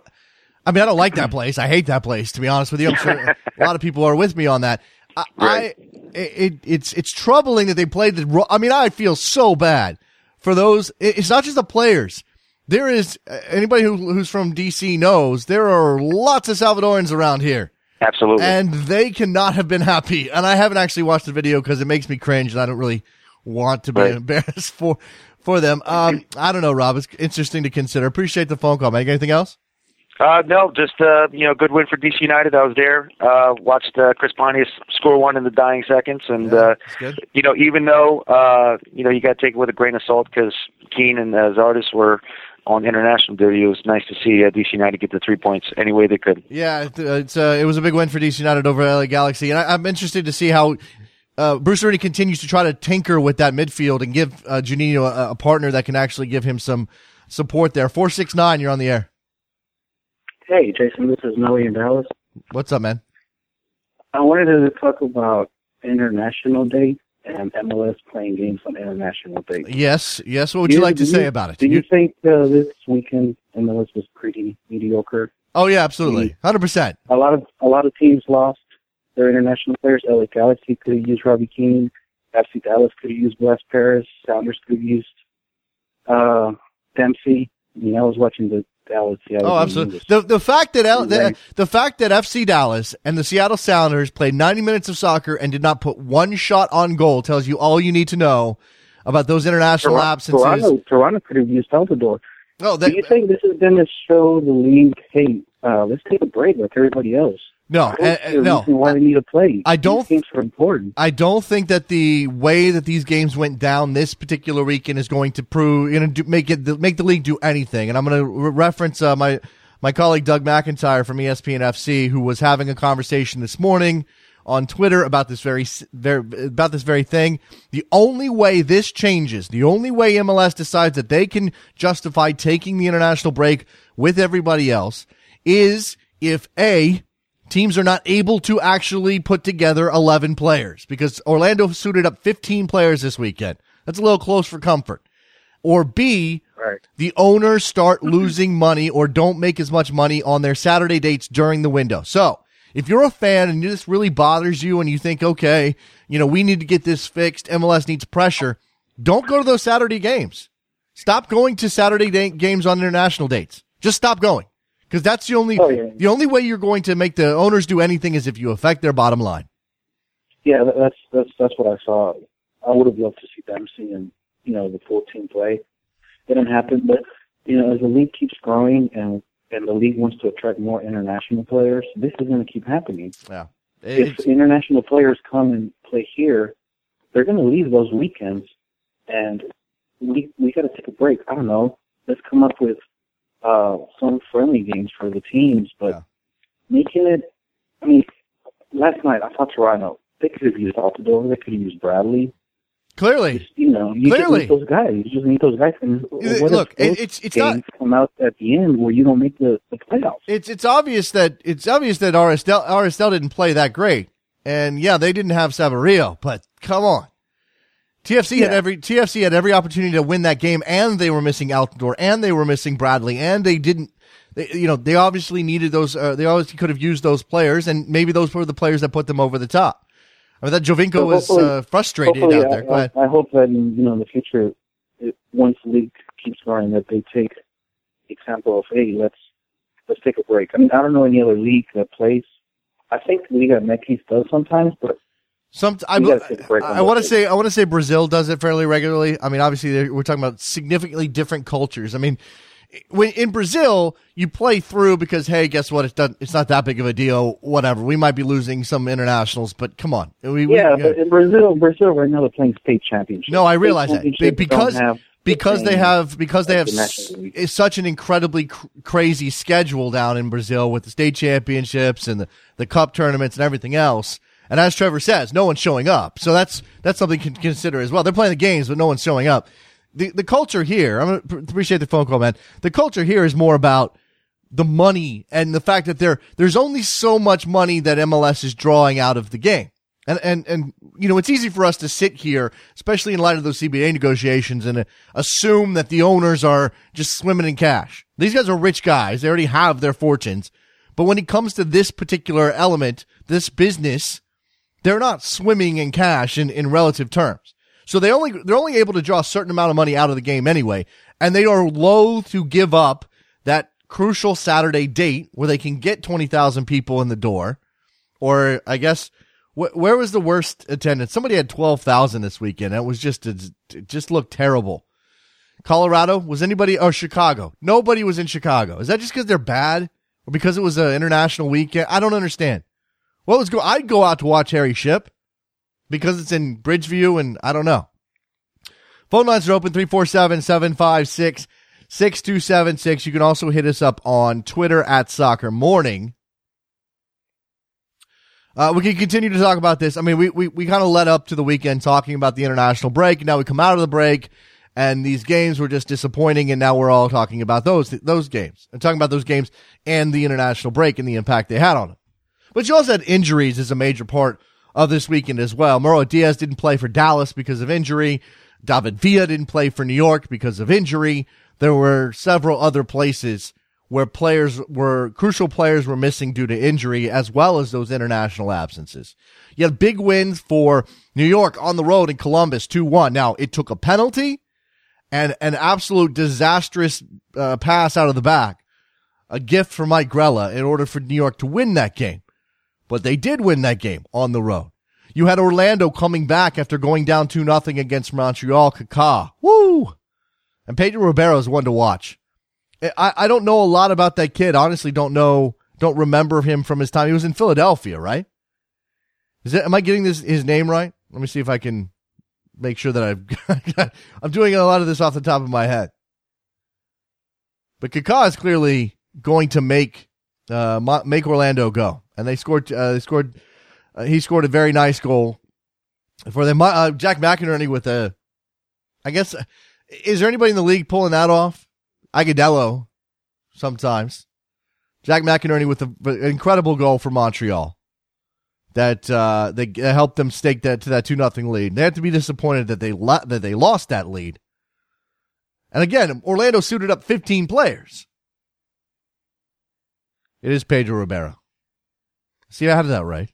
I mean, I don't like that place. I hate that place, to be honest with you. I'm sure a lot of people are with me on that. I, right. I it, it's it's troubling that they played the. I mean, I feel so bad for those. It's not just the players. There is anybody who, who's from DC knows there are lots of Salvadorans around here.
Absolutely,
and they cannot have been happy. And I haven't actually watched the video because it makes me cringe, and I don't really want to be right. embarrassed for for them. Um, I don't know, Rob. It's interesting to consider. Appreciate the phone call, man. Anything else?
Uh, no, just uh, you know, good win for DC United. I was there, uh, watched uh, Chris Pontius score one in the dying seconds, and
yeah,
uh, you know, even though uh, you know you got to take it with a grain of salt because Keane and uh, Zardes were on international duty. It was nice to see uh, DC United get the three points any way they could.
Yeah, it's uh, it was a big win for DC United over LA Galaxy, and I, I'm interested to see how. Uh, Bruce Arena continues to try to tinker with that midfield and give uh, Juninho a, a partner that can actually give him some support there. Four six nine, you're on the air.
Hey, Jason, this is Nelly in Dallas.
What's up, man?
I wanted to talk about International Day and MLS playing games on International Day.
Yes, yes. What would you, you like to say
you,
about it?
Do you, you think uh, this weekend MLS was pretty mediocre?
Oh yeah, absolutely, hundred percent.
A lot of a lot of teams lost their international players. LA Galaxy could have used Robbie Keane. FC Dallas could have used Blas Pérez. Sounders could have used uh, Dempsey. You know, I was watching the Dallas.
oh, absolutely. The the fact that L, the, the fact that FC Dallas and the Seattle Sounders played 90 minutes of soccer and did not put one shot on goal tells you all you need to know about those international Toronto, absences.
Toronto, Toronto could have used Salvador.
Oh, that,
Do you think this is going to show the league? Hey, uh, let's take a break like everybody else.
No, uh, no.
Why they need to play?
I don't.
Games are important.
I don't think that the way that these games went down this particular weekend is going to prove you know do, make it make the league do anything. And I'm going to re- reference uh, my my colleague Doug McIntyre from ESPN FC, who was having a conversation this morning on Twitter about this very, very about this very thing. The only way this changes, the only way MLS decides that they can justify taking the international break with everybody else, is if a teams are not able to actually put together 11 players because Orlando suited up 15 players this weekend. That's a little close for comfort. Or B,
Right.
the owners start losing money or don't make as much money on their Saturday dates during the window. So if you're a fan and this really bothers you and you think, okay, you know, we need to get this fixed, MLS needs pressure, don't go to those Saturday games. Stop going to Saturday day- games on international dates. Just stop going. Because that's the only
Oh, yeah.
the only way you're going to make the owners do anything is if you affect their bottom line.
Yeah, that's that's that's what I saw. I would have loved to see Dempsey and you know the full team play. It didn't happen, but you know as the league keeps growing and and the league wants to attract more international players, this is going to keep happening.
Yeah.
if international players come and play here, they're going to leave those weekends, and we we got to take a break. I don't know. Let's come up with uh, some friendly games for the teams, but
Yeah.
making it. I mean, last night I thought Toronto. They could have used Altidore. They could have used Bradley.
clearly.
Just, you know, you
Clearly.
need those guys. You just need those guys. And
Look,
what those
it's- it's not-
come out at the end where you don't make the, the playoffs.
it's it's obvious that it's obvious that RSL RSL didn't play that great, and yeah, they didn't have Saborío, but come on, TFC had every TFC had every opportunity to win that game, and they were missing Altidore, and they were missing Bradley, and they didn't. They, you know, they obviously needed those. Uh, they obviously could have used those players, and maybe those were the players that put them over the top. I mean, that Giovinco
So
was uh, frustrated out there. Go
I,
ahead.
I, I hope that in you know in the future, it, once the league keeps growing, that they take example of hey, let's let's take a break. I mean, I don't know any other league that plays. I think Liga MX does sometimes, but
Some I,
We gotta take a break on
I want to say I want to say Brazil does it fairly regularly. I mean, obviously we're talking about significantly different cultures. I mean, when in Brazil you play through because hey, guess what? It's done. It's not that big of a deal. Whatever. We might be losing some internationals, but come on. We, we-
yeah, but in Brazil, Brazil right now they're playing state championships.
No, I realize that. because- because they have because they have s-
National League.
it's such an incredibly cr- crazy schedule down in Brazil with the state championships and the, the cup tournaments and everything else. And as Trevor says, no one's showing up. So that's that's something to consider as well. They're playing the games, but no one's showing up. The the culture here, I'm gonna appreciate the phone call, man. The culture here is more about the money and the fact that there there's only so much money that MLS is drawing out of the game. And and and you know, it's easy for us to sit here, especially in light of those CBA negotiations, and uh, assume that the owners are just swimming in cash. These guys are rich guys; they already have their fortunes. But when it comes to this particular element, this business, they're not swimming in cash in, in relative terms. So they only they're only able to draw a certain amount of money out of the game anyway, and they are loath to give up that crucial Saturday date where they can get twenty thousand people in the door, or I guess wh- where was the worst attendance? Somebody had twelve thousand this weekend. It was just it just looked terrible. Colorado was anybody? Oh, Chicago. Nobody was in Chicago. Is that just because they're bad, or because it was an international weekend? I don't understand. Well, let's go. I'd go out to watch Harry Shipp because it's in Bridgeview, and I don't know. Phone lines are open 347 756 6276. You can also hit us up on Twitter at Soccer Morning. Uh, we can continue to talk about this. I mean, we, we, we kind of led up to the weekend talking about the international break. Now we come out of the break and these games were just disappointing. And now we're all talking about those, those games and talking about those games and the international break and the impact they had on them. But you also had injuries as a major part of this weekend as well. Mauro Diaz didn't play for Dallas because of injury. David Villa didn't play for New York because of injury. There were several other places where players were crucial players were missing due to injury as well as those international absences. You had big wins for New York on the road in Columbus 2-1. Now it took a penalty and an absolute disastrous uh, pass out of the back, a gift for Mike Grella in order for New York to win that game. But they did win that game on the road. You had Orlando coming back after going down 2 nothing against Montreal. Kaká. Woo! And Pedro Ribeiro is one to watch. I, I don't know a lot about that kid. Honestly, don't know, don't remember him from his time. He was in Philadelphia, right? Is it, am I getting this, his name right? Let me see if I can make sure that I've, I'm doing a lot of this off the top of my head. But Kaká is clearly going to make, uh, make Orlando go. And they scored, uh, they scored, uh, he scored a very nice goal for them. Uh, Jack McInerney with a, I guess, is there anybody in the league pulling that off? Agudelo sometimes. Jack McInerney with an incredible goal for Montreal that uh, they helped them stake that to that two nothing lead. They had to be disappointed that they lo- that they lost that lead. And again, Orlando suited up 15 players. It is Pedro Ribeiro. See, I had that right.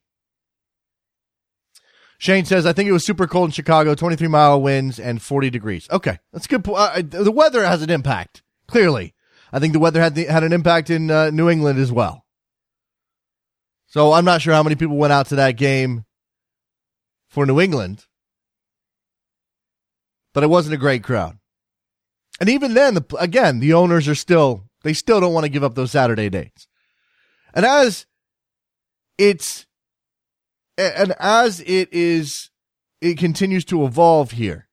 Shane says, I think it was super cold in Chicago, 23 mile winds and 40 degrees. Okay, that's good. Uh, the weather has an impact, clearly. I think the weather had the, had an impact in uh, New England as well. So I'm not sure how many people went out to that game for New England, but it wasn't a great crowd. And even then, the, again, the owners are still, they still don't want to give up those Saturday dates. And as it's, and as it is, it continues to evolve here.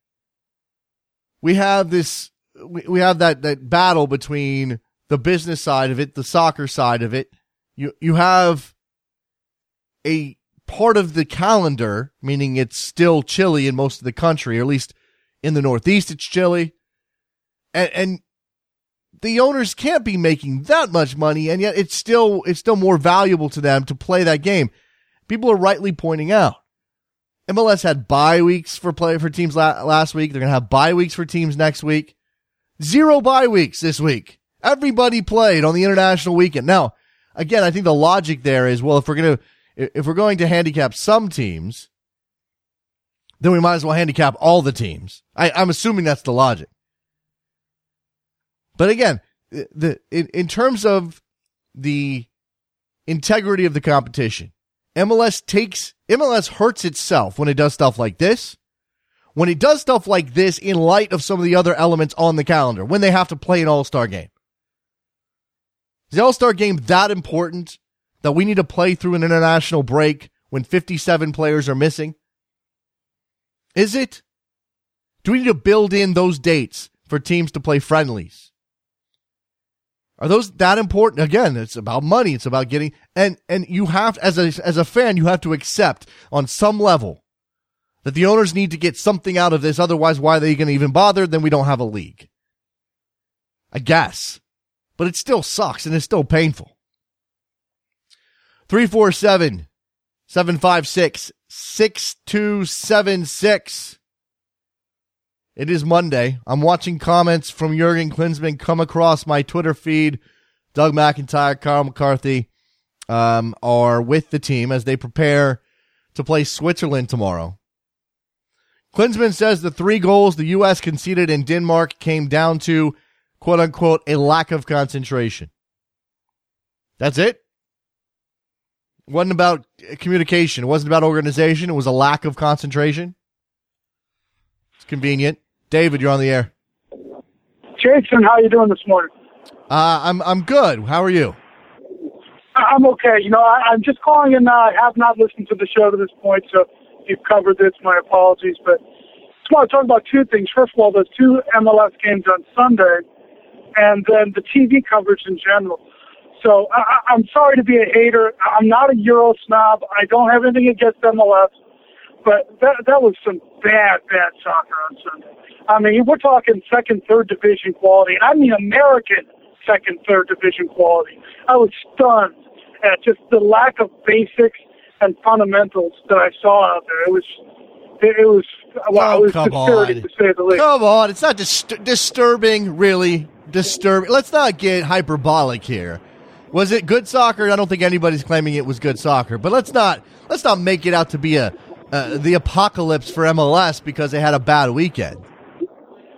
We have this we, have that, that battle between the business side of it, the soccer side of it. You, you have a part of the calendar, meaning it's still chilly in most of the country, or at least in the Northeast, it's chilly. And, and the owners can't be making that much money, and yet it's still, it's still more valuable to them to play that game. People are rightly pointing out. MLS had bye weeks for play for teams la- last week. They're going to have bye weeks for teams next week. Zero bye weeks this week. Everybody played on the international weekend. Now, again, I think the logic there is, well, if we're going to, if we're going to handicap some teams, then we might as well handicap all the teams. I, I'm assuming that's the logic. But again, the, in, in terms of the integrity of the competition, MLS takes, MLS hurts itself when it does stuff like this when it does stuff like this in light of some of the other elements on the calendar, when they have to play an all star game. Is the all star game that important that we need to play through an international break when 57 players are missing? Is it? Do we need to build in those dates for teams to play friendlies? Are those that important? Again, it's about money. It's about getting and and you have as a as a fan, you have to accept on some level that the owners need to get something out of this. Otherwise, why are they going to even bother? Then we don't have a league. I guess. But it still sucks and it's still painful. 347 756 6276. It is Monday. I'm watching comments from Jurgen Klinsmann come across my Twitter feed. Doug McIntyre, Carl McCarthy um, are with the team as they prepare to play Switzerland tomorrow. Klinsmann says the three goals the U.S. conceded in Denmark came down to, quote unquote, a lack of concentration. That's it. It wasn't about communication. It wasn't about organization. It was a lack of concentration. It's convenient. David, you're on the air.
Jason, how are you doing this morning?
Uh, I'm I'm good. How are you?
I'm okay. You know, I, am just calling in. Uh, I have not listened to the show to this point, so you've covered this. My apologies, but I want to talk about two things. First of all, those two MLS games on Sunday, and then the TV coverage in general. So I, I'm sorry to be a hater. I'm not a Euro snob. I don't have anything against MLS, but that that was some bad, bad soccer on Sunday. I mean, we're talking second, third division quality. I mean, American second, third division quality. I was stunned at just the lack of basics and fundamentals that I saw out there. It was it, was well, oh, it was come disturbing on. to say the least.
Come on, it's not dis- disturbing, really disturbing. Let's not get hyperbolic here. Was it good soccer? I don't think anybody's claiming it was good soccer, but let's not let's not make it out to be a uh, the apocalypse for MLS because they had a bad weekend.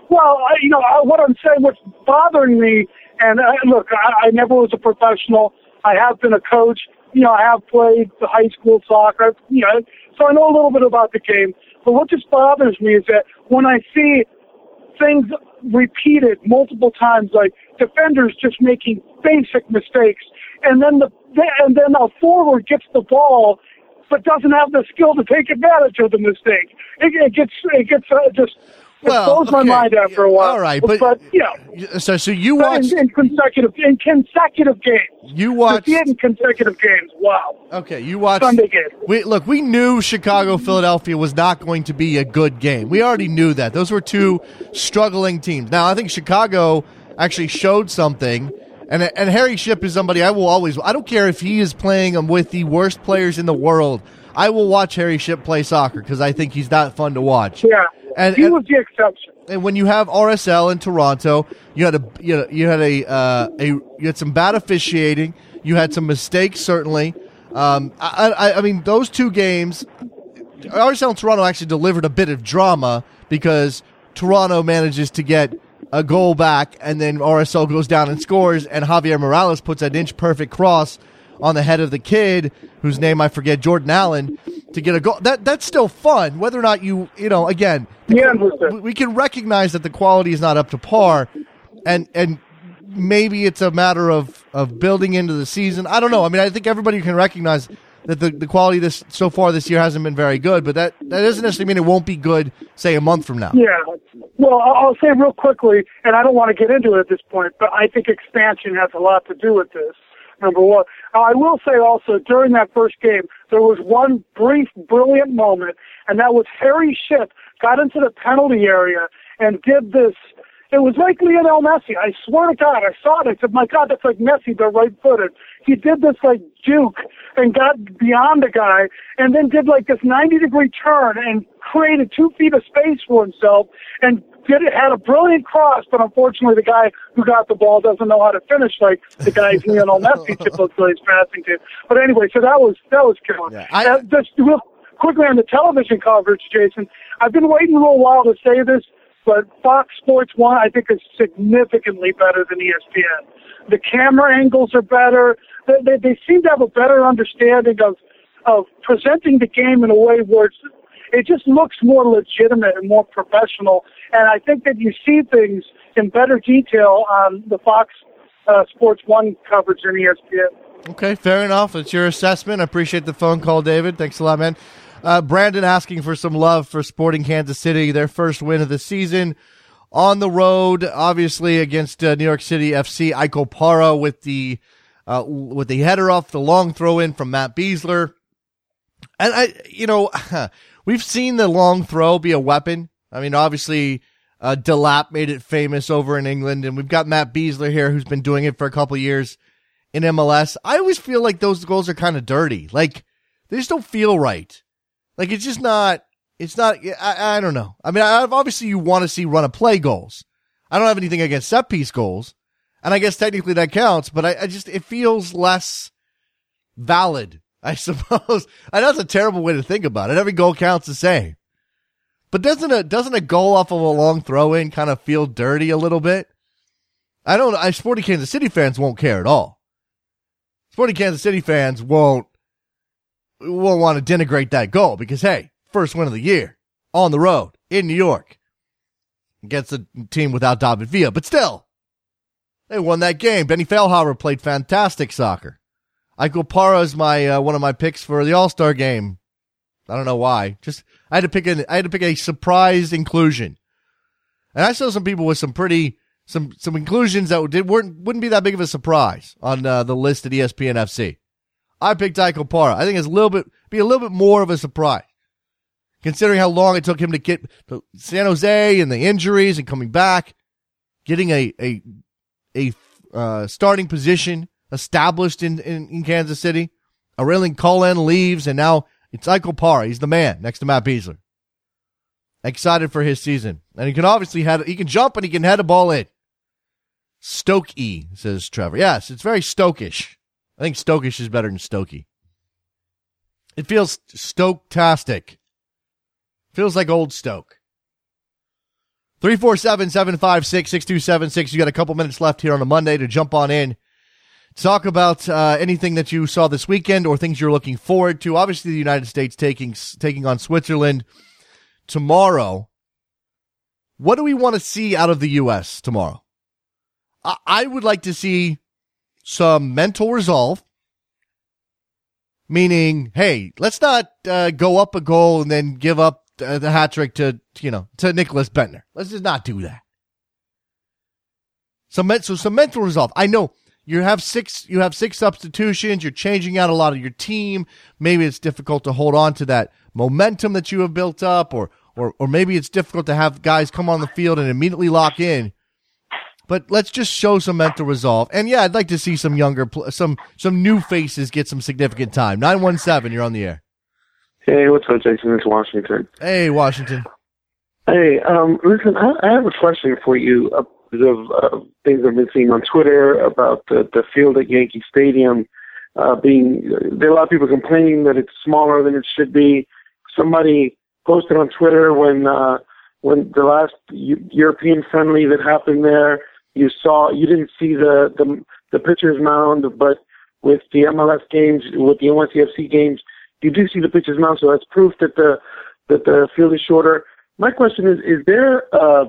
Well, I, you know what I'm saying. What's bothering me, and uh, look, I, I never was a professional. I have been a coach you know, I have played high school soccer, you know, so I know a little bit about the game. But what just bothers me is that when I see things repeated multiple times, like defenders just making basic mistakes, and then the and then a forward gets the ball, but doesn't have the skill to take advantage of the mistake. It, it gets it gets uh, just well, blows okay. my mind after a while.
All right, but,
but yeah.
So, so you watched
in, in, consecutive in consecutive games.
You watched
in consecutive games. Wow.
Okay, you watched
Sunday game.
We look. We knew Chicago Philadelphia was not going to be a good game. We already knew that. Those were two struggling teams. Now, I think Chicago actually showed something And and Harry Shipp is somebody I will always. I don't care if he is playing with the worst players in the world. I will watch Harry Shipp play soccer because I think he's that fun to watch.
Yeah, and he and, was the exception.
And when you have RSL in Toronto, you had a you, know, you had a uh, a you had some bad officiating. You had some mistakes certainly. Um, I, I, I mean those two games, RSL and Toronto actually delivered a bit of drama because Toronto manages to get a goal back, and then RSL goes down and scores, and Javier Morales puts an inch perfect cross on the head of the kid whose name I forget, Jordan Allen, to get a goal. That that's still fun, whether or not you you know again.
Yeah,
we can recognize that the quality is not up to par, and and maybe it's a matter of of building into the season. I don't know. I mean, I think everybody can recognize that the, the quality this so far this year hasn't been very good, but that, that doesn't necessarily mean it won't be good, say, a month from now.
Yeah. Well, I'll say real quickly, and I don't want to get into it at this point, but I think expansion has a lot to do with this. Number one. I will say also during that first game, there was one brief, brilliant moment, and that was Harry Shipp got into the penalty area and did this it was like Lionel Messi. I swear to God, I saw it. I said, my God, that's like Messi, but right footed. He did this like juke and got beyond the guy and then did like this 90 degree turn and created two feet of space for himself and did it, had a brilliant cross, but unfortunately the guy who got the ball doesn't know how to finish like the guy Lionel Messi typically is passing to. But anyway, so that was, that was killing. Yeah, I, uh, just real quickly on the television coverage, Jason, I've been waiting a little while to say this but Fox Sports 1, I think, is significantly better than ESPN. The camera angles are better. They, they, they seem to have a better understanding of, of presenting the game in a way where it just looks more legitimate and more professional. And I think that you see things in better detail on the Fox uh, Sports 1 coverage than ESPN.
Okay, fair enough. It's your assessment. I appreciate the phone call, David. Thanks a lot, man. Uh, Brandon asking for some love for Sporting Kansas City, their first win of the season on the road, obviously against uh, New York City FC. Ike Opara with the uh, with the header off the long throw in from Matt Besler, and I, you know, we've seen the long throw be a weapon. I mean, obviously, uh, Delap made it famous over in England, and we've got Matt Besler here who's been doing it for a couple years in MLS. I always feel like those goals are kind of dirty. Like they just don't feel right. Like it's just not. It's not. I, I don't know. I mean, obviously you want to see run of play goals. I don't have anything against set piece goals, and I guess technically that counts. But I, I just it feels less valid. I suppose. I know it's a terrible way to think about it. Every goal counts the same. But doesn't a doesn't a goal off of a long throw in kind of feel dirty a little bit? I don't. I Sporting Kansas City fans won't care at all. Sporting Kansas City fans won't won't want to denigrate that goal because, hey, first win of the year on the road in New York against a team without David Villa. But still, they won that game. Benny Feilhaber played fantastic soccer. Ike Opara is my uh, one of my picks for the All Star game. I don't know why. Just I had to pick an I had to pick a surprise inclusion, and I saw some people with some pretty some some inclusions that did, weren't wouldn't be that big of a surprise on uh, the list at ESPN FC. I picked Ike Opara. I think it's a little bit, be a little bit more of a surprise. Considering how long it took him to get to San Jose and the injuries and coming back, getting a, a, a, uh, starting position established in, in, in Kansas City. Aurelien Collin leaves and now it's Ike Opara. He's the man next to Matt Besler. Excited for his season. And he can obviously head, he can jump and he can head a ball in. Stokey, says Trevor. Yes, it's very Stokish. I think Stokish is better than Stokey. It feels Stoke-tastic. Feels like old Stoke. 347-756-6276. You got a couple minutes left here on a Monday to jump on in. Talk about uh, anything that you saw this weekend or things you're looking forward to. Obviously, the United States taking taking on Switzerland tomorrow. What do we want to see out of the U.S. tomorrow? I, I would like to see some mental resolve, meaning, hey, let's not uh, go up a goal and then give up uh, the hat trick to, you know, to Nicholas Bendtner. Let's just not do that. Some, so some mental resolve. I know you have six, you have six substitutions. You're changing out a lot of your team. Maybe it's difficult to hold on to that momentum that you have built up or, or, or maybe it's difficult to have guys come on the field and immediately lock in. But let's just show some mental resolve. And yeah, I'd like to see some younger, some some new faces get some significant time. Nine one seven, you're on the air.
Hey, what's up, Jason? It's Washington.
Hey, Washington.
Hey, um, listen, I, I have a question for you of uh, things I've been seeing on Twitter about the, the field at Yankee Stadium uh, being. There are a lot of people complaining that it's smaller than it should be. Somebody posted on Twitter when uh, when the last European friendly that happened there, you saw you didn't see the the, the pitcher's mound, but with the MLS games, with the NYCFC games, you do see the pitcher's mound. So that's proof that the that the field is shorter. My question is: Is there uh,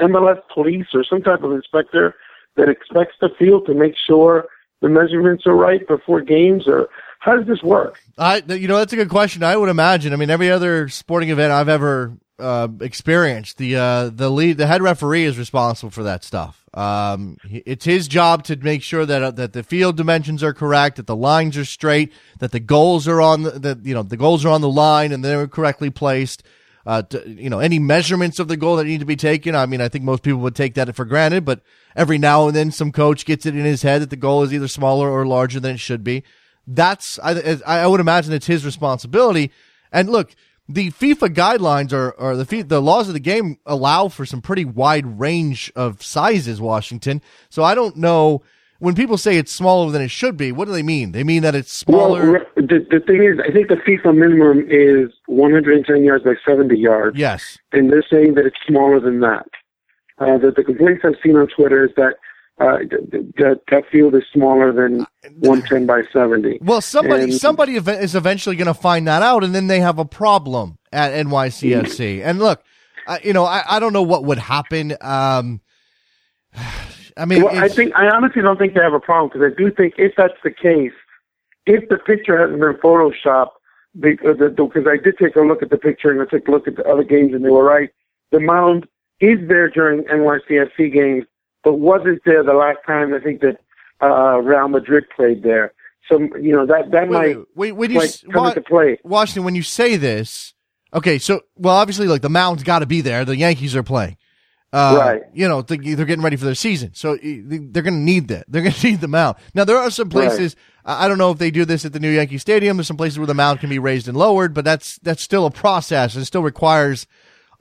MLS police or some type of inspector that expects the field to make sure the measurements are right before games, or how does this work?
I, you know, that's a good question. I would imagine. I mean, every other sporting event I've ever uh, experienced, the uh, the lead, the head referee is responsible for that stuff. Um, it's his job to make sure that uh, that the field dimensions are correct, that the lines are straight, that the goals are on the, that you know the goals are on the line and they're correctly placed. Uh, to, you know, any measurements of the goal that need to be taken. I mean, I think most people would take that for granted, but every now and then some coach gets it in his head that the goal is either smaller or larger than it should be. That's, I, I would imagine it's his responsibility. And look, the FIFA guidelines are, or the the laws of the game allow for some pretty wide range of sizes. Washington, so I don't know when people say it's smaller than it should be. What do they mean? They mean that it's smaller.
Well, the the thing is, I think the FIFA minimum is 110 yards by 70 yards.
Yes,
and they're saying that it's smaller than that. Uh, that the complaints I've seen on Twitter is that uh, that that field is smaller than 110 by 70.
Well, somebody and, somebody is eventually going to find that out, and then they have a problem at NYCFC. and look, uh, you know, I, I don't know what would happen. Um, I mean,
well, I think I honestly don't think they have a problem because I do think if that's the case, if the picture hasn't been photoshopped, because, because I did take a look at the picture and I took a look at the other games and they were right. The mound is there during NYCFC games but wasn't there the last time I think that uh, Real Madrid played there. So you know that that wait, might
wait, when you might come into play. Washington, when you say this, okay, so well, obviously, like the mound's got to be there. The Yankees are playing. Uh,
right.
You know, they're getting ready for their season. So they're going to need that. They're going to need the mound. Now, there are some places, right. I don't know if they do this at the new Yankee Stadium. There's some places where the mound can be raised and lowered, but that's, that's still a process. It still requires,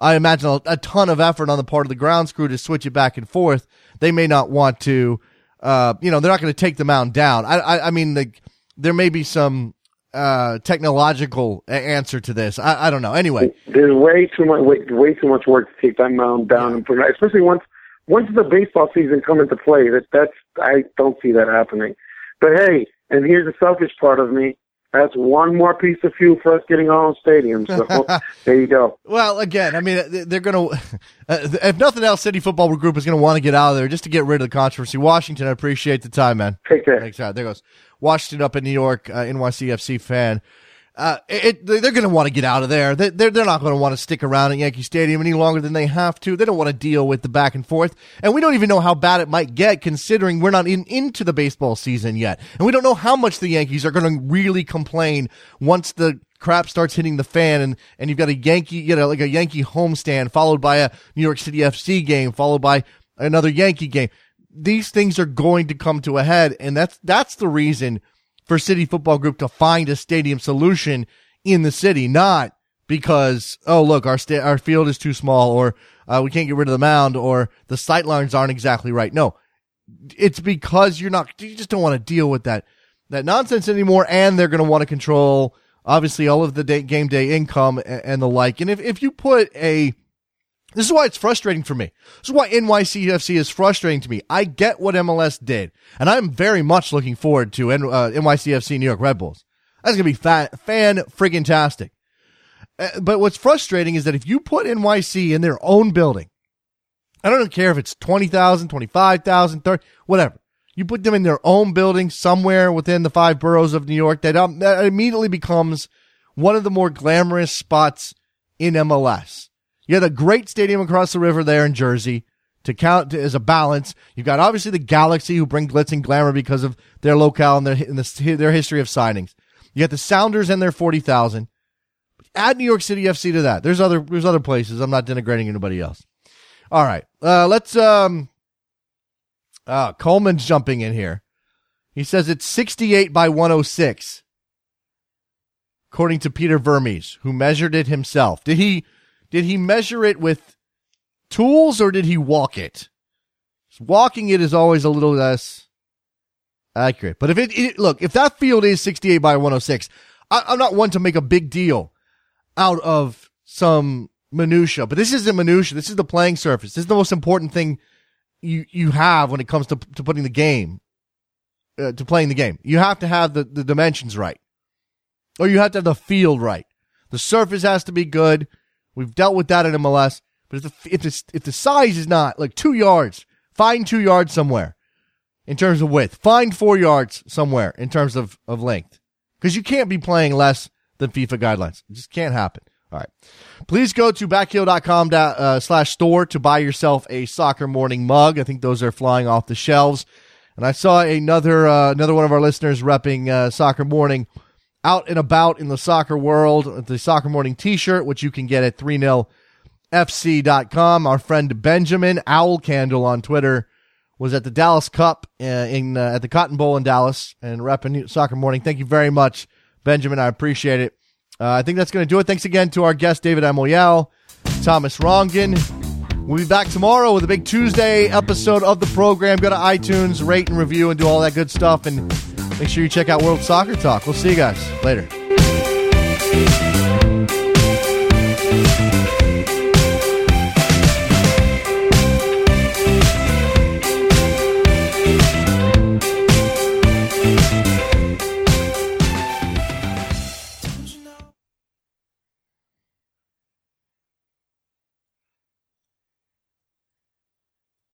I imagine, a, a ton of effort on the part of the ground crew to switch it back and forth they may not want to, uh, you know, they're not going to take the mound down. I, I, I mean, the, there may be some uh, technological answer to this. I, I don't know. Anyway,
there's way too much, way, way too much work to take that mound down, yeah. and put it, especially once once the baseball season come into play. That that's I don't see that happening. But hey, and here's the selfish part of me. That's one more piece of fuel for us getting our own stadium. So there you go.
Well, again, I mean, they're going to, uh, if nothing else, City Football Group is going to want to get out of there just to get rid of the controversy. Washington, I appreciate the time, man.
Take care.
Thanks. There goes Washington up in New York, uh, NYCFC fan. Uh, it, they're going to want to get out of there. They're, they're not going to want to stick around at Yankee Stadium any longer than they have to. They don't want to deal with the back and forth. And we don't even know how bad it might get considering we're not in, into the baseball season yet. And we don't know how much the Yankees are going to really complain once the crap starts hitting the fan and, and you've got a Yankee, you know, like a Yankee homestand followed by a New York City FC game, followed by another Yankee game. These things are going to come to a head. And that's, that's the reason for City Football Group to find a stadium solution in the city, not because, oh, look, our sta- our field is too small or uh, we can't get rid of the mound or the sight lines aren't exactly right. No, it's because you're not, you just don't want to deal with that, that nonsense anymore. And they're going to want to control, obviously, all of the day, game day income and, and the like. And if, if you put a, this is why it's frustrating for me. This is why NYCFC is frustrating to me. I get what MLS did, and I'm very much looking forward to uh, NYCFC New York Red Bulls. That's going to be fan, fan friggin' tastic. Uh, but what's frustrating is that if you put NYC in their own building, I don't care if it's 20,000, 25,000, 30, whatever. You put them in their own building somewhere within the five boroughs of New York, that, um, that immediately becomes one of the more glamorous spots in MLS. You had a great stadium across the river there in Jersey to count as a balance. You've got obviously the Galaxy who bring glitz and glamour because of their locale and their, and the, their history of signings. You got the Sounders and their 40,000. Add New York City FC to that. There's other, there's other places. I'm not denigrating anybody else. All right. Uh, let's, um, Uh, Coleman's jumping in here. He says it's 68 by 106, according to Peter Vermes, who measured it himself. Did he did he measure it with tools or did he walk it? Walking it is always a little less accurate. But if it, it look, if that field is 68 by 106, I, I'm not one to make a big deal out of some minutia, but this isn't minutia. This is the playing surface. This is the most important thing you you have when it comes to to putting the game uh, to playing the game. You have to have the the dimensions right, or you have to have the field right. The surface has to be good. We've dealt with that in MLS. But if the if the, if the size is not like two yards, find two yards somewhere in terms of width. Find four yards somewhere in terms of of length, because you can't be playing less than FIFA guidelines. It just can't happen. All right. Please go to backheel.com uh, slash store to buy yourself a soccer morning mug. I think those are flying off the shelves. And I saw another, uh, another one of our listeners repping, uh, soccer morning out and about in the soccer world, the soccer morning t-shirt, which you can get at 3nilfc.com. Our friend Benjamin Owl Candle on Twitter was at the Dallas Cup uh, in, uh, at the Cotton Bowl in Dallas and repping soccer morning. Thank you very much, Benjamin. I appreciate it. Uh, I think that's going to do it. Thanks again to our guest, David Amoyal, Thomas Rongen. We'll be back tomorrow with a big Tuesday episode of the program. Go to iTunes, rate and review, and do all that good stuff. And make sure you check out World Soccer Talk. We'll see you guys later.